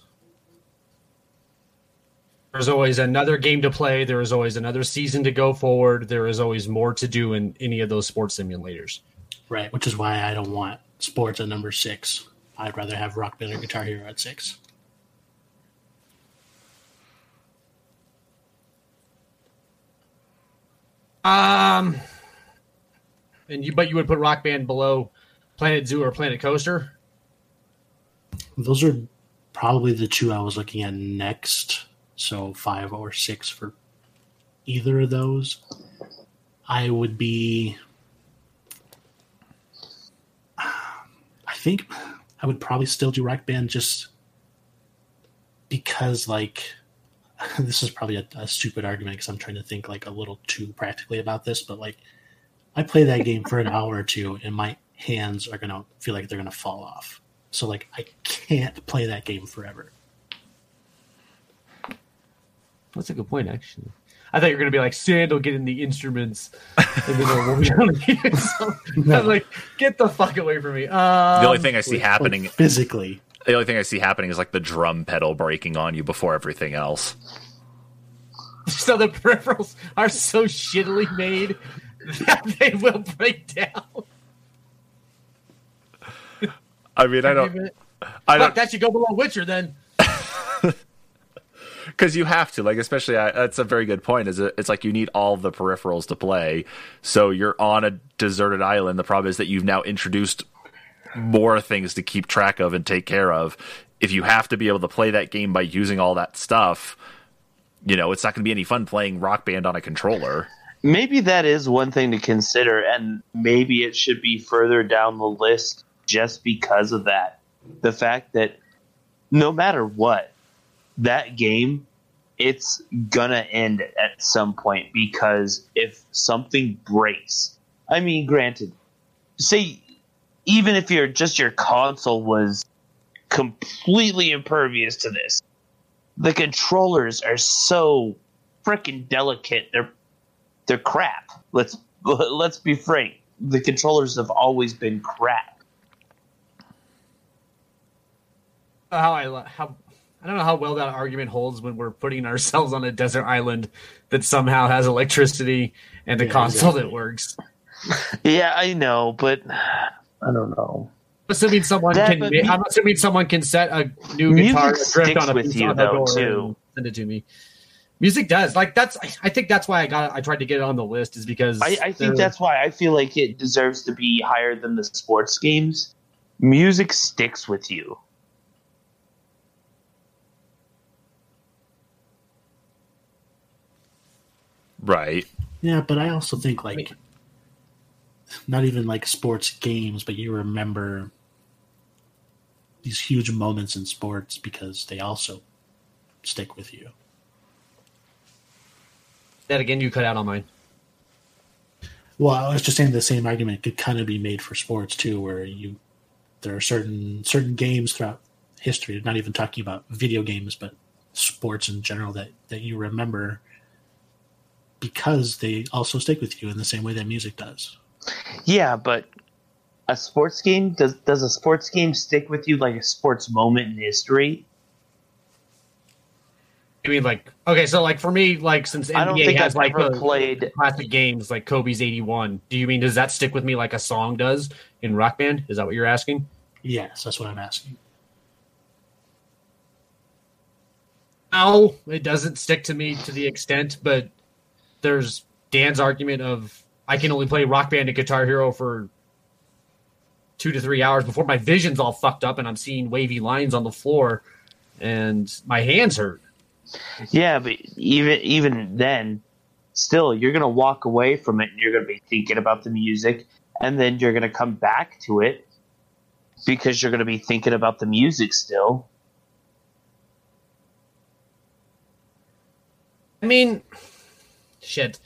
There's always another game to play. There is always another season to go forward. There is always more to do in any of those sports simulators. Right, which is why I don't want sports at number six. I'd rather have Rock Band or Guitar Hero at six. Um, and you, but you would put Rock Band below Planet Zoo or Planet Coaster. Those are probably the two I was looking at next. So five or six for either of those. I would be. I think I would probably still do Rock Band just because, like, this is probably a, a stupid argument because I'm trying to think like a little too practically about this, but like, I play that game for an hour or two, and my hands are gonna feel like they're gonna fall off. So like, I can't play that game forever. That's a good point, actually. I thought you were going to be like, Sandal, get in the instruments. And then we'll be on the game. I'm like, get the fuck away from me. Um, The only thing I see Like, happening, like, physically. the only thing I see happening is like the drum pedal breaking on you before everything else. So the peripherals are so shittily made that they will break down. I mean, I don't, I Fuck, don't, that should go below Witcher then. because you have to like especially I, that's a very good point is it, it's like you need all the peripherals to play. So you're on a deserted island. The problem is that you've now introduced more things to keep track of and take care of. If you have to be able to play that game by using all that stuff you know it's not going to be any fun playing rock band on a controller. Maybe that is one thing to consider and maybe it should be further down the list just because of that. The fact that no matter what that game it's gonna end at some point because if something breaks i mean granted say even if your just your console was completely impervious to this the controllers are so freaking delicate they're they're crap. Let's let's be frank the controllers have always been crap. How I how I don't know how well that argument holds when we're putting ourselves on a desert island that somehow has electricity and a Yeah, console exactly. that works. yeah i know but i don't know Assuming someone That- can, but I'm assuming someone can set a new guitar adrift sticks on a with you, on though, door too. and send it to me. Music does like that's. I- I think that's why I got. I tried to get it on the list is because I, I think that's why I feel like it deserves to be higher than the sports games. Music sticks with you. Right Yeah, but I also think like not even like sports games, but you remember these huge moments in sports because they also stick with you. that again. You cut out on mine. Well, I was just saying the same argument could kind of be made for sports too, where you there are certain certain games throughout history, not even talking about video games, but sports in general that that you remember because they also stick with you in the same way that music does. Yeah, but a sports game does does a sports game stick with you like a sports moment in history? I mean, like okay, so like for me, like since NBA I don't think has I've like ever the played. classic games like Kobe's '81. Do you mean does that stick with me like a song does in Rock Band? Is that what you're asking? Yes, that's what I'm asking. No, it doesn't stick to me to the extent, but there's Dan's argument of I can only play Rock Band and Guitar Hero for two to three hours before my vision's all fucked up and I'm seeing wavy lines on the floor and my hands hurt. Yeah, but even even then, still, you're gonna walk away from it and you're gonna be thinking about the music, and then you're gonna come back to it because you're gonna be thinking about the music still. I mean, shit.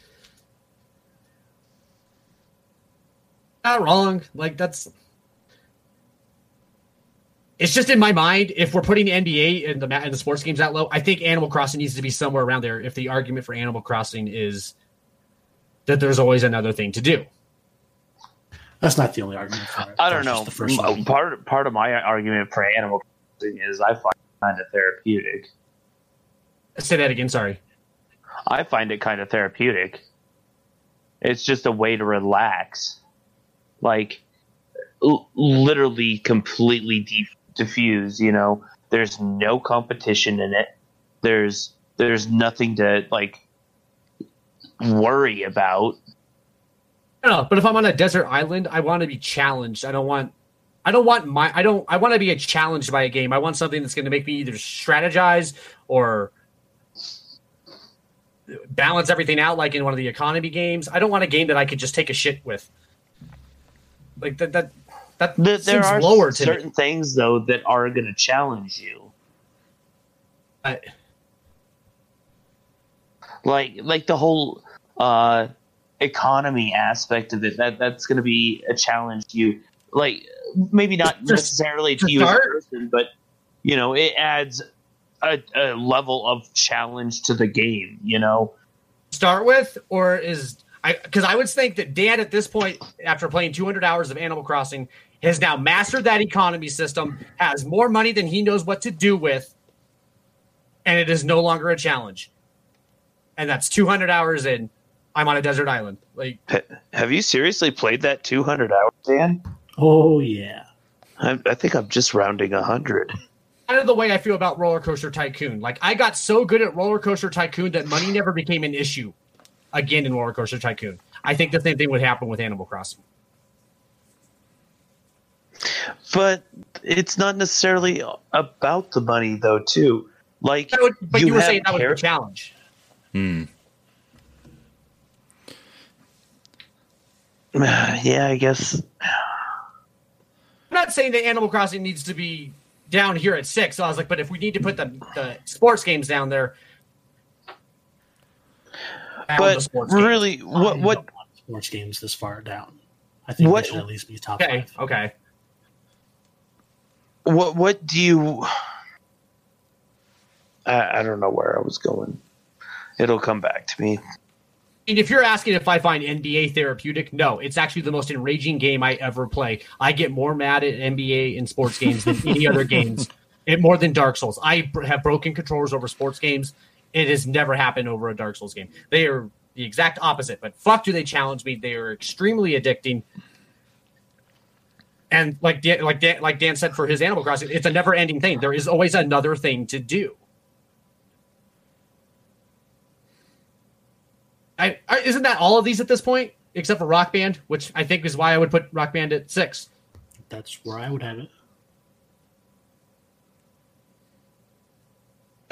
Not wrong. Like that's. It's just in my mind. If we're putting NBA and the ma- and the sports games that low, I think Animal Crossing needs to be somewhere around there. If the argument for Animal Crossing is that there's always another thing to do. That's not the only argument for it. I don't That's know. just The first one. Part part of my argument for Animal Crossing is I find it kind of therapeutic. Say that again. Sorry. I find it kind of therapeutic. It's just a way to relax, like l- literally completely de- diffuse. You know, there's no competition in it. There's there's nothing to like worry about. I don't know, but if I'm on a desert island, I want to be challenged. I don't want I don't want my I don't I want to be challenged by a game. I want something that's going to make me either strategize or balance everything out like in one of the economy games. I don't want a game that I could just take a shit with. Like that that that Th- there are lower to certain me. things though that are going to challenge you. I- like like the whole uh economy aspect of it that that's going to be a challenge to you like maybe not necessarily to to you as a person but you know it adds a, a level of challenge to the game you know start with, or is I because I would think that Dan at this point, after playing 200 hours of Animal Crossing, has now mastered that economy system, has more money than he knows what to do with, and it is no longer a challenge. And that's 200 hours in. I'm on a desert island. Like have you seriously played that 200 hours dan Oh yeah. I, I think i'm just rounding 100 kind of the way I feel about Roller Coaster Tycoon. Like I got so good at Roller Coaster Tycoon that money never became an issue again in Roller Coaster Tycoon. I think the same thing would happen with Animal Crossing. But it's not necessarily about the money, though. Too like, would- but you, were saying that would be a challenge. Hmm. yeah, I guess. I'm not saying that Animal Crossing needs to be down here at six. So I was like, but if we need to put the, the sports games down there, add the But sports games. really, what what sports games this far down? I think What- they should at least be top okay, five. okay. what what do you? I, I don't know where I was going. It'll come back to me. And if you're asking if I find NBA therapeutic, no, it's actually the most enraging game I ever play. I get more mad at NBA and sports games than any other games, it, more than Dark Souls. I have broken controllers over sports games. It has never happened over a Dark Souls game. They are the exact opposite, but fuck, do they challenge me? They are extremely addicting. And like Dan, like Dan, like Dan said for his Animal Crossing, it's a never-ending thing. There is always another thing to do. I, I, isn't that all of these at this point, except for Rock Band, which I think is why I would put Rock Band at six. That's where I would have it.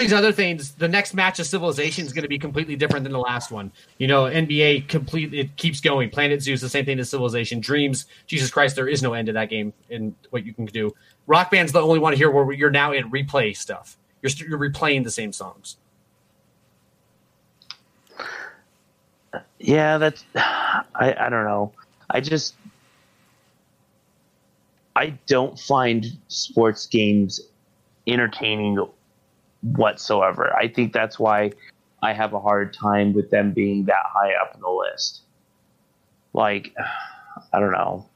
These other things, the next match of Civilization is going to be completely different than the last one. You know, NBA complete it keeps going. Planet Zoo is the same thing as Civilization. Dreams, Jesus Christ, there is no end to that game and what you can do. Rock Band's the only one here where you're now in replay stuff. You're you're replaying the same songs. Yeah, that's. I I don't know. I just. I don't find sports games entertaining whatsoever. I think that's why I have a hard time with them being that high up in the list. Like, I don't know.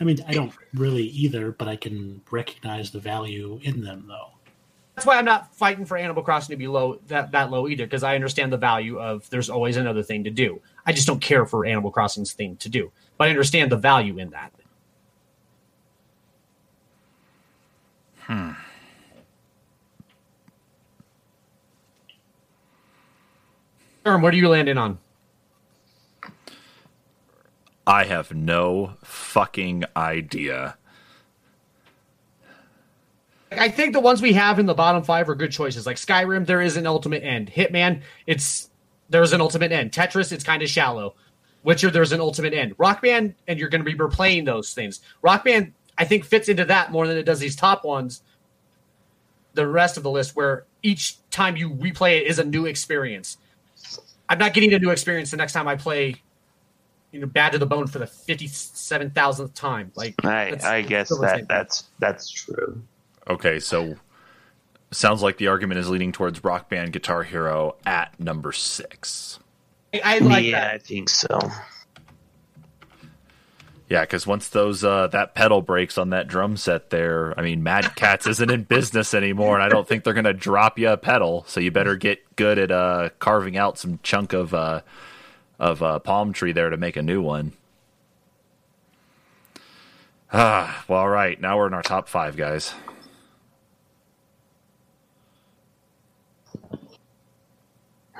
I mean, I don't really either, but I can recognize the value in them, though. That's why I'm not fighting for Animal Crossing to be low that, that low either, because I understand the value of there's always another thing to do. I just don't care for Animal Crossing's thing to do, but I understand the value in that. Hmm. Erm, what are you landing on? I have no fucking idea. I think the ones we have in the bottom five are good choices. Like Skyrim, there is an ultimate end. Hitman, it's there's an ultimate end. Tetris, it's kind of shallow. Witcher, there's an ultimate end. Rock Band, and you're going to be replaying those things. Rock Band, I think, fits into that more than it does these top ones. The rest of the list, where each time you replay it is a new experience. I'm not getting a new experience the next time I play, you know, Bad to the Bone for the fifty-seven thousandth time. Like I I guess still the same that that's that's true. Okay, so sounds like the argument is leaning towards Rock Band Guitar Hero at number six. I, I like yeah, that. I think so. Yeah, because once those uh, that pedal breaks on that drum set there, I mean, Mad Catz isn't in business anymore, and I don't think they're gonna drop you a pedal. So you better get good at uh, carving out some chunk of uh, of uh, palm tree there to make a new one. Ah, well, all right. Now we're in our top five, guys.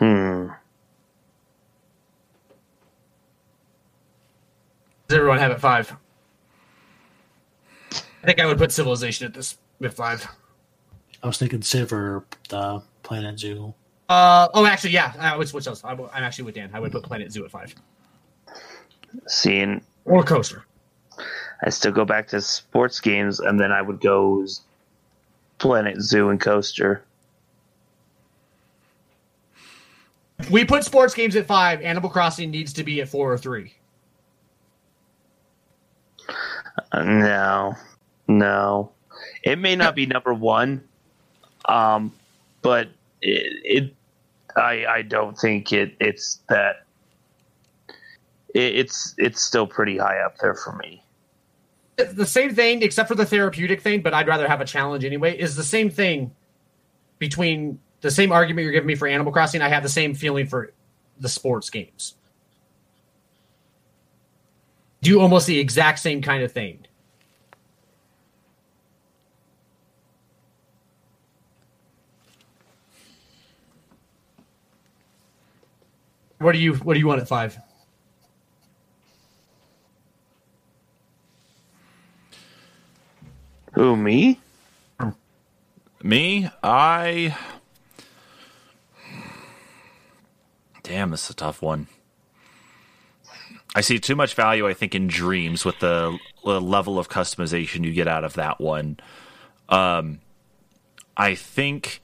Hmm. Does everyone have it five? I think I would put Civilization at this at five. I was thinking Civ or the Planet Zoo. Uh oh, actually, yeah. I would switch those. I'm I'm actually with Dan. I would put Planet Zoo at five Seeing, or Coaster. I still go back to sports games, and then I would go Planet Zoo and Coaster. If we put sports games at five. Animal Crossing needs to be at four or three. Uh, no, no, it may not be number one, um, but it, it I I don't think it it's that. It, it's it's still pretty high up there for me. It's the same thing, except for the therapeutic thing. But I'd rather have a challenge anyway. Is the same thing between the same argument you're giving me for Animal Crossing, I have the same feeling for the sports games. Do almost the exact same kind of thing. What do you what do you want at five? Who me? Me? I Damn, this is a tough one. I see too much value, I think, in Dreams with the, the level of customization you get out of that one. Um, I think,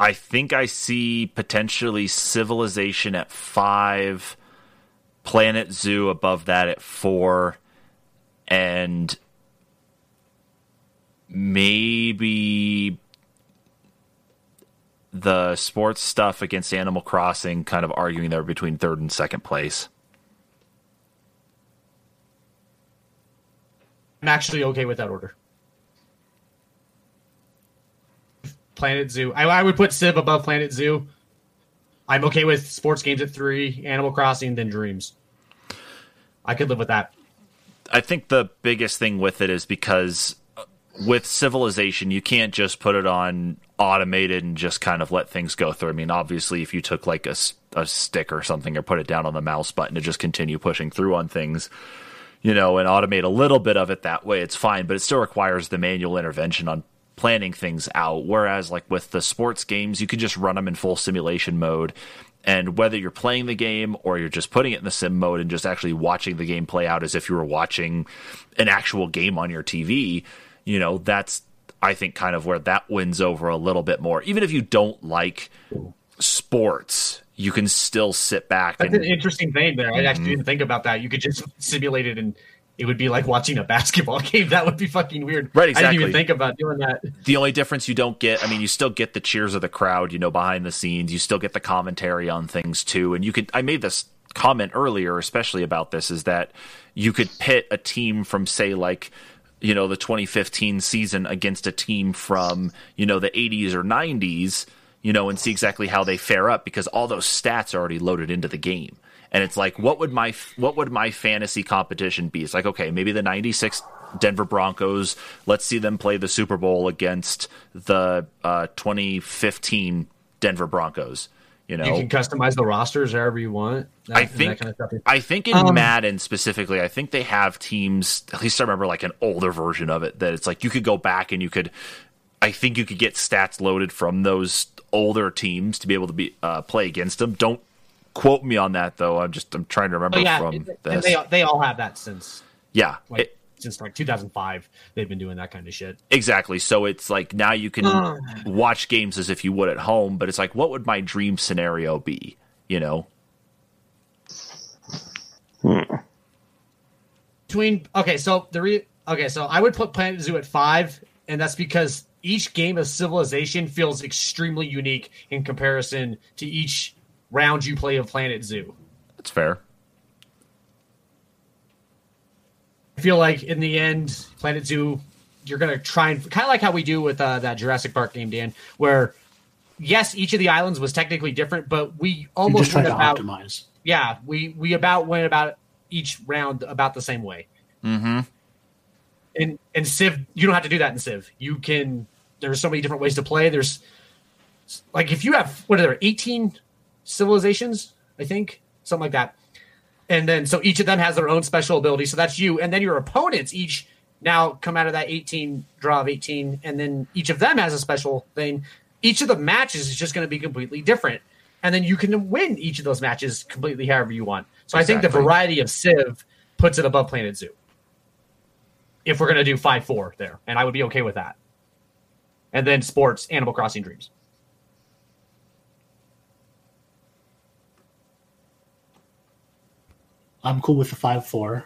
I think I see potentially Civilization at five, Planet Zoo above that at four, and maybe the sports stuff against Animal Crossing kind of arguing there between third and second place. I'm actually okay with that order. Planet Zoo. I, I would put Civ above Planet Zoo. I'm okay with sports games at three, Animal Crossing, then Dreams. I could live with that. I think the biggest thing with it is because with civilization, you can't just put it on automated and just kind of let things go through. I mean, obviously, if you took like a, a stick or something or put it down on the mouse button to just continue pushing through on things, you know, and automate a little bit of it that way, it's fine. But it still requires the manual intervention on planning things out. Whereas, like with the sports games, you can just run them in full simulation mode. And whether you're playing the game or you're just putting it in the sim mode and just actually watching the game play out as if you were watching an actual game on your TV, you know, that's, I think, kind of where that wins over a little bit more. Even if you don't like sports, you can still sit back. That's and, an interesting thing there. I actually mm-hmm. didn't think about that. You could just simulate it and it would be like watching a basketball game. That would be fucking weird. Right, I didn't even think about doing that. the only difference you don't get i mean you still get the cheers of the crowd you know behind the scenes you still get the commentary on things too and you could i made this comment earlier especially about this is that you could pit a team from say like you know the 2015 season against a team from you know the 80s or 90s you know and see exactly how they fare up because all those stats are already loaded into the game. And it's like what would my what would my fantasy competition be? It's like okay maybe the 96 Denver Broncos let's see them play the Super Bowl against the uh, 2015 Denver Broncos you know You can customize the rosters however you want. That, I think kind of stuff. I think in Um, Madden specifically, I think they have teams. At least I remember like an older version of it that it's like you could go back and you could. I think you could get stats loaded from those older teams to be able to be uh, play against them. Don't quote me on that though. I'm just I'm trying to remember Oh, yeah, from and this. they they all have that since yeah, like it- since like 2005. They've been doing that kind of shit. exactly. So it's like now you can Uh. watch games as if you would at home, but it's like what would my dream scenario be? You know, Between okay, so the re, okay, so I would put Planet Zoo at five, and that's because each game of Civilization feels extremely unique in comparison to each round you play of Planet Zoo. that's fair. I feel like in the end, Planet Zoo, you're gonna try and kind of like how we do with uh, that Jurassic Park game, Dan, where yes, each of the islands was technically different, but we almost just try went to about optimize. yeah, we we about went about each round about the same way. Mm-hmm. And and Civ, you don't have to do that in Civ. You can. There's so many different ways to play. There's like if you have what are there 18 civilizations, I think something like that, and then so each of them has their own special ability. So that's you, and then your opponents each now come out of that 18 draw of 18, and then each of them has a special thing. Each of the matches is just going to be completely different, and then you can win each of those matches completely however you want. So I think the variety of Civ puts it above Planet Zoo. If we're going to do five four there, and I would be okay with that. And then sports, Animal Crossing Dreams. I'm cool with the five four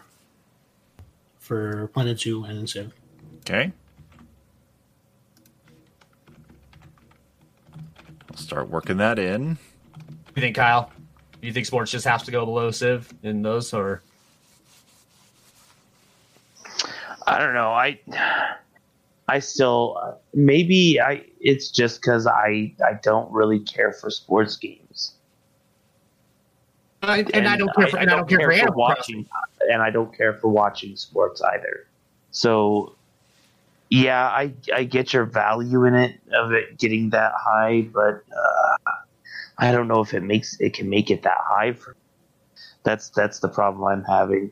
for Planet Zoo and then Civ. Okay. I'll start working that in. You think, Kyle? Do you think sports just has to go below Civ in those, or I don't know. I I still maybe I it's just because I I don't really care for sports games, and, and I don't care for and I don't care for Animal Crossing. watching, and I don't care for watching sports either. So yeah, I I get your value in it of it getting that high, but uh, I don't know if it makes it can make it that high for. That's that's the problem I'm having.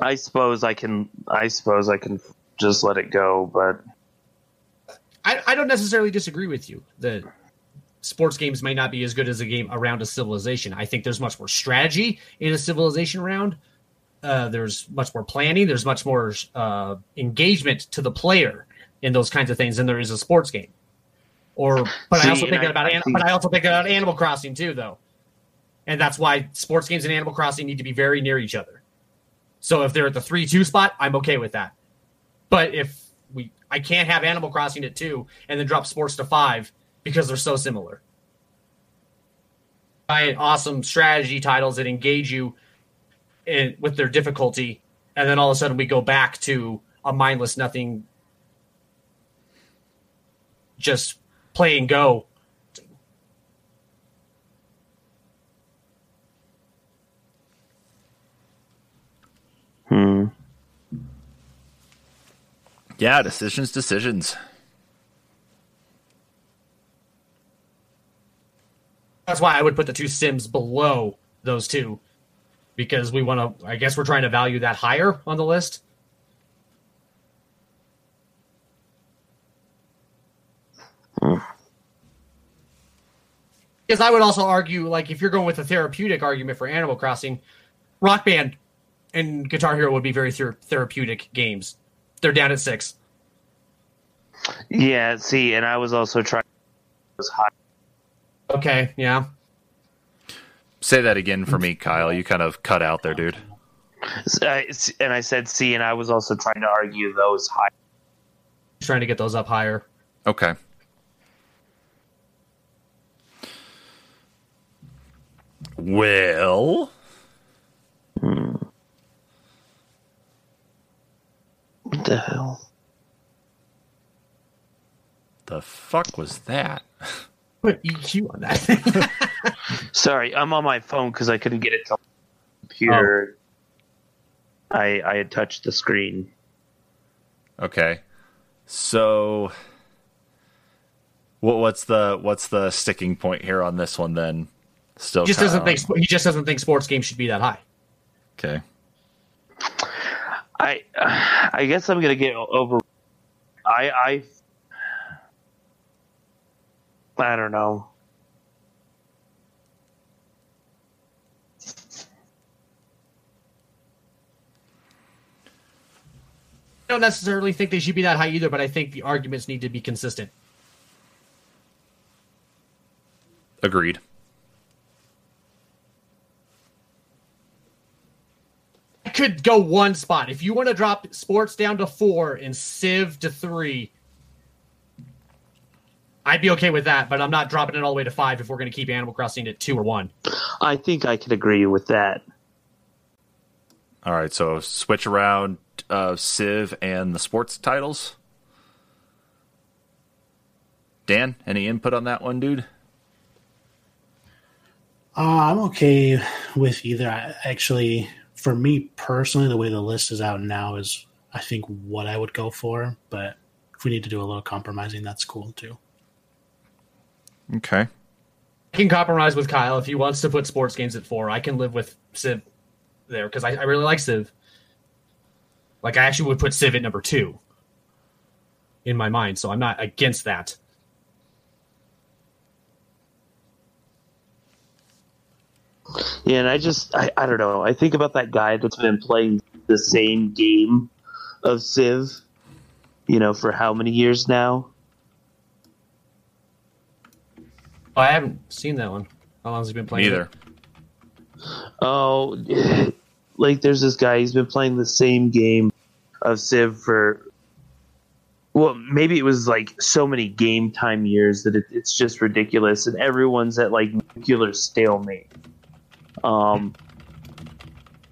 I suppose I can. I suppose I can just let it go, but I, I don't necessarily disagree with you. The sports games may not be as good as a game around a civilization. I think there's much more strategy in a civilization round. Uh, there's much more planning. There's much more uh, engagement to the player in those kinds of things than there is a sports game. Or, but See, I also think I- about, I but I also think about Animal Crossing too, though, and that's why sports games and Animal Crossing need to be very near each other. So if they're at the three-two spot, I'm okay with that. But if we, I can't have Animal Crossing at two and then drop sports to five because they're so similar. Giant, awesome strategy titles that engage you in, with their difficulty, and then all of a sudden we go back to a mindless nothing, just play and go. hmm. Yeah, decisions, decisions. That's why I would put the two Sims below those two, because we want to. I guess we're trying to value that higher on the list. Hmm. Because I would also argue, like, if you're going with a therapeutic argument for Animal Crossing, Rock Band and Guitar Hero would be very ther- therapeutic games. They're down at six. Yeah. See, and I was also trying. Was high. Okay, yeah. Say that again for me, Kyle. You kind of cut out there, dude. Uh, and I said see, and I was also trying to argue those high. Trying to get those up higher. Okay. Well, What the hell? the fuck was that? Put EQ on that. Sorry, I'm on my phone because I couldn't get it to the computer. Oh. I I had touched the screen. Okay. So what what's the what's the sticking point here on this one then? Still he just doesn't think sp- he just doesn't think sports games should be that high. Okay. I I guess I'm gonna get over. I I I don't know. I don't necessarily think they should be that high either, but I think the arguments need to be consistent. Agreed. I could go one spot. If you want to drop sports down to four and Civ to three, I'd be okay with that, but I'm not dropping it all the way to five if we're going to keep Animal Crossing at two or one. I think I can agree with that. All right, so switch around uh, Civ and the sports titles. Dan, any input on that one, dude? Uh, I'm okay with either. I, actually, for me personally, the way the list is out now is, I think, what I would go for. But if we need to do a little compromising, that's cool too. Okay. I can compromise with Kyle if he wants to put sports games at four. I can live with Civ there because I, I really like Civ. Like I actually would put Civ at number two in my mind, so I'm not against that. Yeah, and I just I, I don't know. I think about that guy that's been playing the same game of Civ, you know, for how many years now? Oh, I haven't seen that one. How long has he been playing? Neither. it? Oh, like there's this guy. He's been playing the same game of Civ for. Well, maybe it was like so many game time years that it, it's just ridiculous, and everyone's at like nuclear stalemate. Um,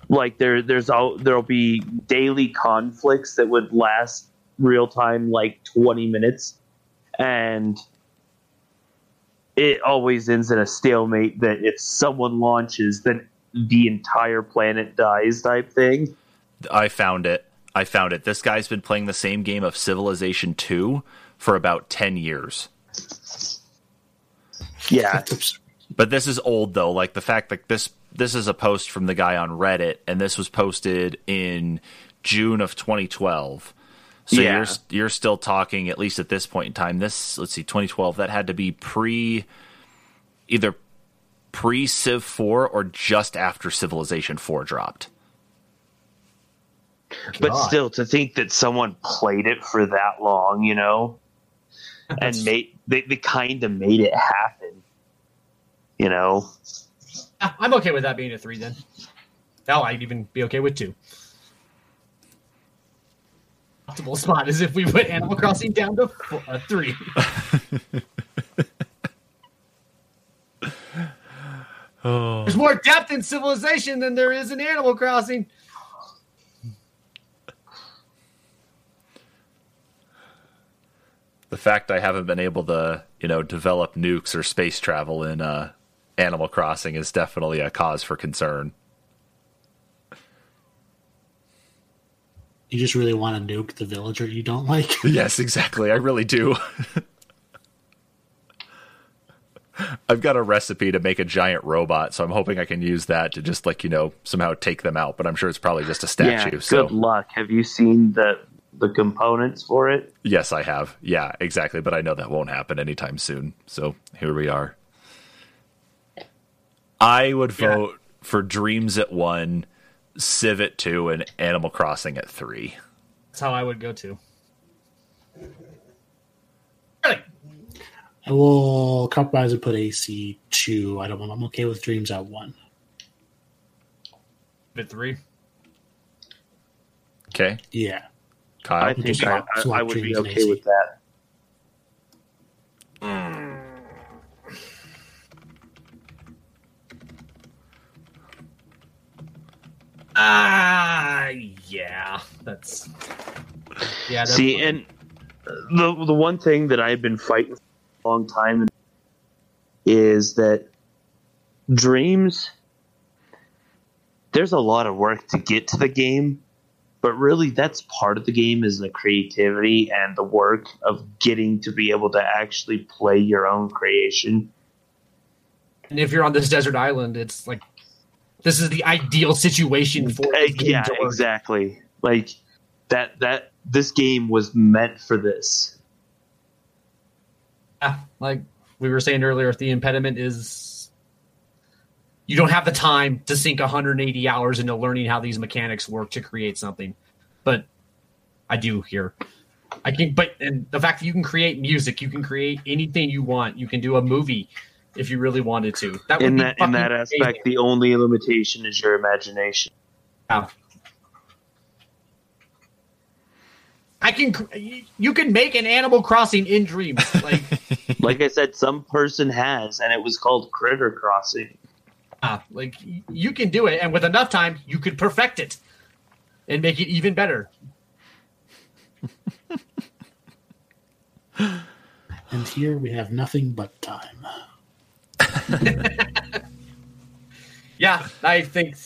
like there, there's all there'll be daily conflicts that would last real time like 20 minutes, and it always ends in a stalemate that if someone launches, then the entire planet dies type thing. I found it. I found it. This guy's been playing the same game of Civilization 2 for about 10 years. Yeah, But this is old though. Like the fact that this this is a post from the guy on Reddit, and this was posted in June of 2012. So Yeah. you're you're still talking at least at this point in time. This let's see, 2012. That had to be pre either pre Civ 4 or just after Civilization 4 dropped. but God. still, to think that someone played it for that long, you know, and made they, they kind of made it happen, you know. I'm okay with that being a three then. Hell, I'd even be okay with two. Optimal spot is if we put Animal Crossing down to four, uh, three. There's more depth in Civilization than there is in Animal Crossing. The fact I haven't been able to, you know, develop nukes or space travel in uh, Animal Crossing is definitely a cause for concern. You just really want to nuke the villager you don't like. Yes, exactly. I really do. I've got a recipe to make a giant robot, so I'm hoping I can use that to just like, you know, somehow take them out, but I'm sure it's probably just a statue. yeah, so good luck. Have you seen the the components for it? yes, I have. Yeah, exactly, but I know that won't happen anytime soon. So here we are. I would Yeah. vote for Dreams at 1, Civ at 2 and Animal Crossing at 3. That's how I would go too. Really? I will compromise and put AC two. I don't. want- I'm okay with Dreams at one. At three. Okay? Yeah. Kyle? I think I, I, I would be dreams and okay with that. Hmm. Ah, yeah. That's yeah. That's See, and the the one thing that I've been fighting for a long time is that dreams. There's a lot of work to get to the game, but really that's part of the game is the creativity and the work of getting to be able to actually play your own creation. And if you're on this desert island, it's like this is the ideal situation for Uh, game yeah, exactly. Like that that this game was meant for this. Yeah, like we were saying earlier, the impediment is you don't have the time to sink 180 hours into learning how these mechanics work to create something. But I do here. I can, but and the fact that you can create music, you can create anything you want. You can do a movie if you really wanted to. That would In be that in that aspect, amazing. the only limitation is your imagination. Yeah. I can. You can make an Animal Crossing in dreams. Like, Like I said, some person has, and it was called Critter Crossing. ah, like you can do it, and with enough time, you could perfect it and make it even better. And here we have nothing but time. Yeah, I think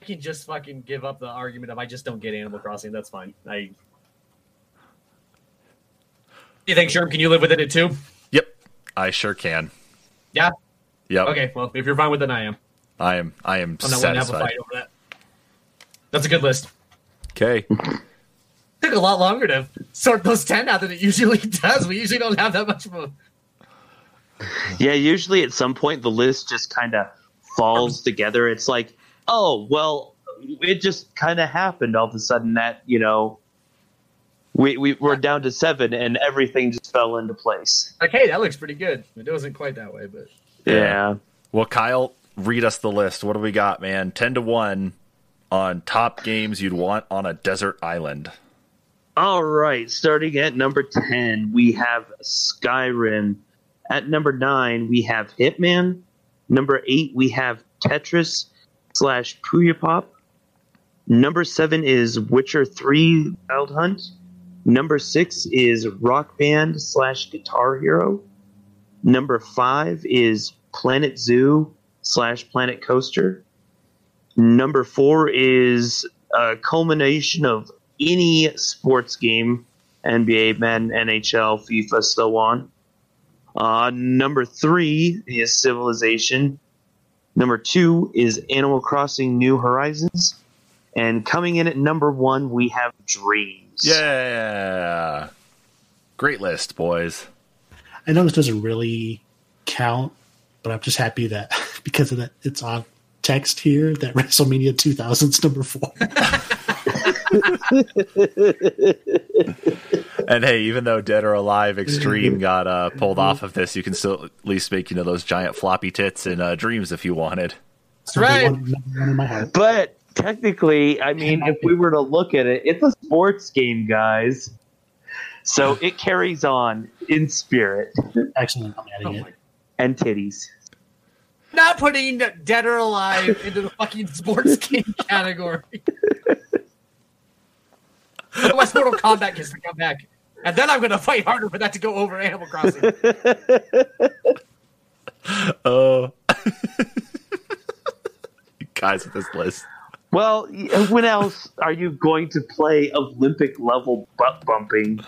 I can just fucking give up the argument of I just don't get Animal Crossing. That's fine. I. You think, Sherm? Can you live with it at two? Yep, I sure can. Yeah. Yep, Okay. Well, if you're fine with it, I am. I am. I am I'm not to have a fight over that. That's a good list. Okay, took a lot longer to sort those 10 out than it usually does. We usually don't have that much of a. Yeah, usually at some point the list just kind of falls together. It's like, oh, well, it just kind of happened all of a sudden that, you know, we, we, we're down to seven and everything just fell into place. Like, hey, that looks pretty good. It wasn't quite that way, but. Yeah. well, Kyle, read us the list. What do we got, man? Ten to one on top games you'd want on a desert island. All right, starting at number 10, we have Skyrim. At number 9, we have Hitman. Number 8, we have Tetris slash Puyo Pop. Number 7 is Witcher 3 Wild Hunt. Number 6 is Rock Band slash Guitar Hero. Number 5 is Planet Zoo slash Planet Coaster. Number 4 is a culmination of any sports game, NBA, Madden, NHL, FIFA, so on. Uh, number three is Civilization. Number two is Animal Crossing New Horizons. And coming in at number one, we have Dreams. Yeah. Great list, boys. I know this doesn't really count, but I'm just happy that because of that, it's on text here that WrestleMania 2000's number four. And hey, even though Dead or Alive Extreme got uh, pulled off of this, you can still at least make you know those giant floppy tits in uh, Dreams if you wanted. That's right. Number one, number one in my heart. But technically, I mean, if we were to look at it, it's a sports game, guys. So it carries on in spirit Excellent. I'm adding Oh it. and titties. Not putting Dead or Alive into the fucking sports game category. Otherwise, Mortal Kombat gets to come back. And then I'm going to fight harder for that to go over Animal Crossing. Oh, guys, with this list. Well, when else are you going to play Olympic level butt bumping?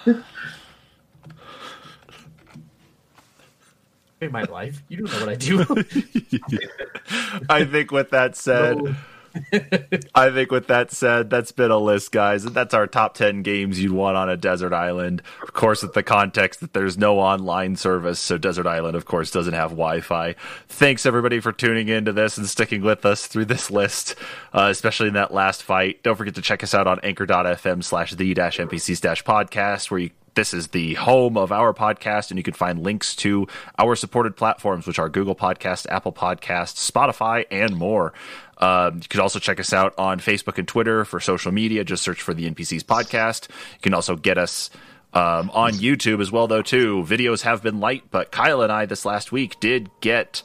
In my life, you don't know what I do. I think with that said, I think with that said, that's been a list, guys. That's our top 10 games you'd want on a desert island. Of course, with the context that there's no online service, so Desert Island, of course, doesn't have Wi Fi. Thanks, everybody, for tuning into this and sticking with us through this list, uh, especially in that last fight. Don't forget to check us out on anchor.fm slash the dash NPCs dash podcast, where you this is the home of our podcast, and you can find links to our supported platforms, which are Google Podcast, Apple Podcasts, Spotify, and more. Um, you can also check us out on Facebook and Twitter for social media. Just search for the NPCs podcast. You can also get us um, on YouTube as well, though. Too videos have been light, but Kyle and I this last week did get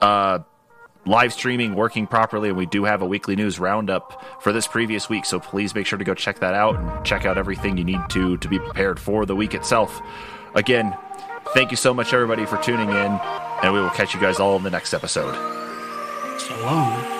uh, live streaming working properly, and we do have a weekly news roundup for this previous week. So please make sure to go check that out and check out everything you need to to be prepared for the week itself. Again, thank you so much, everybody, for tuning in, and we will catch you guys all in the next episode. So long.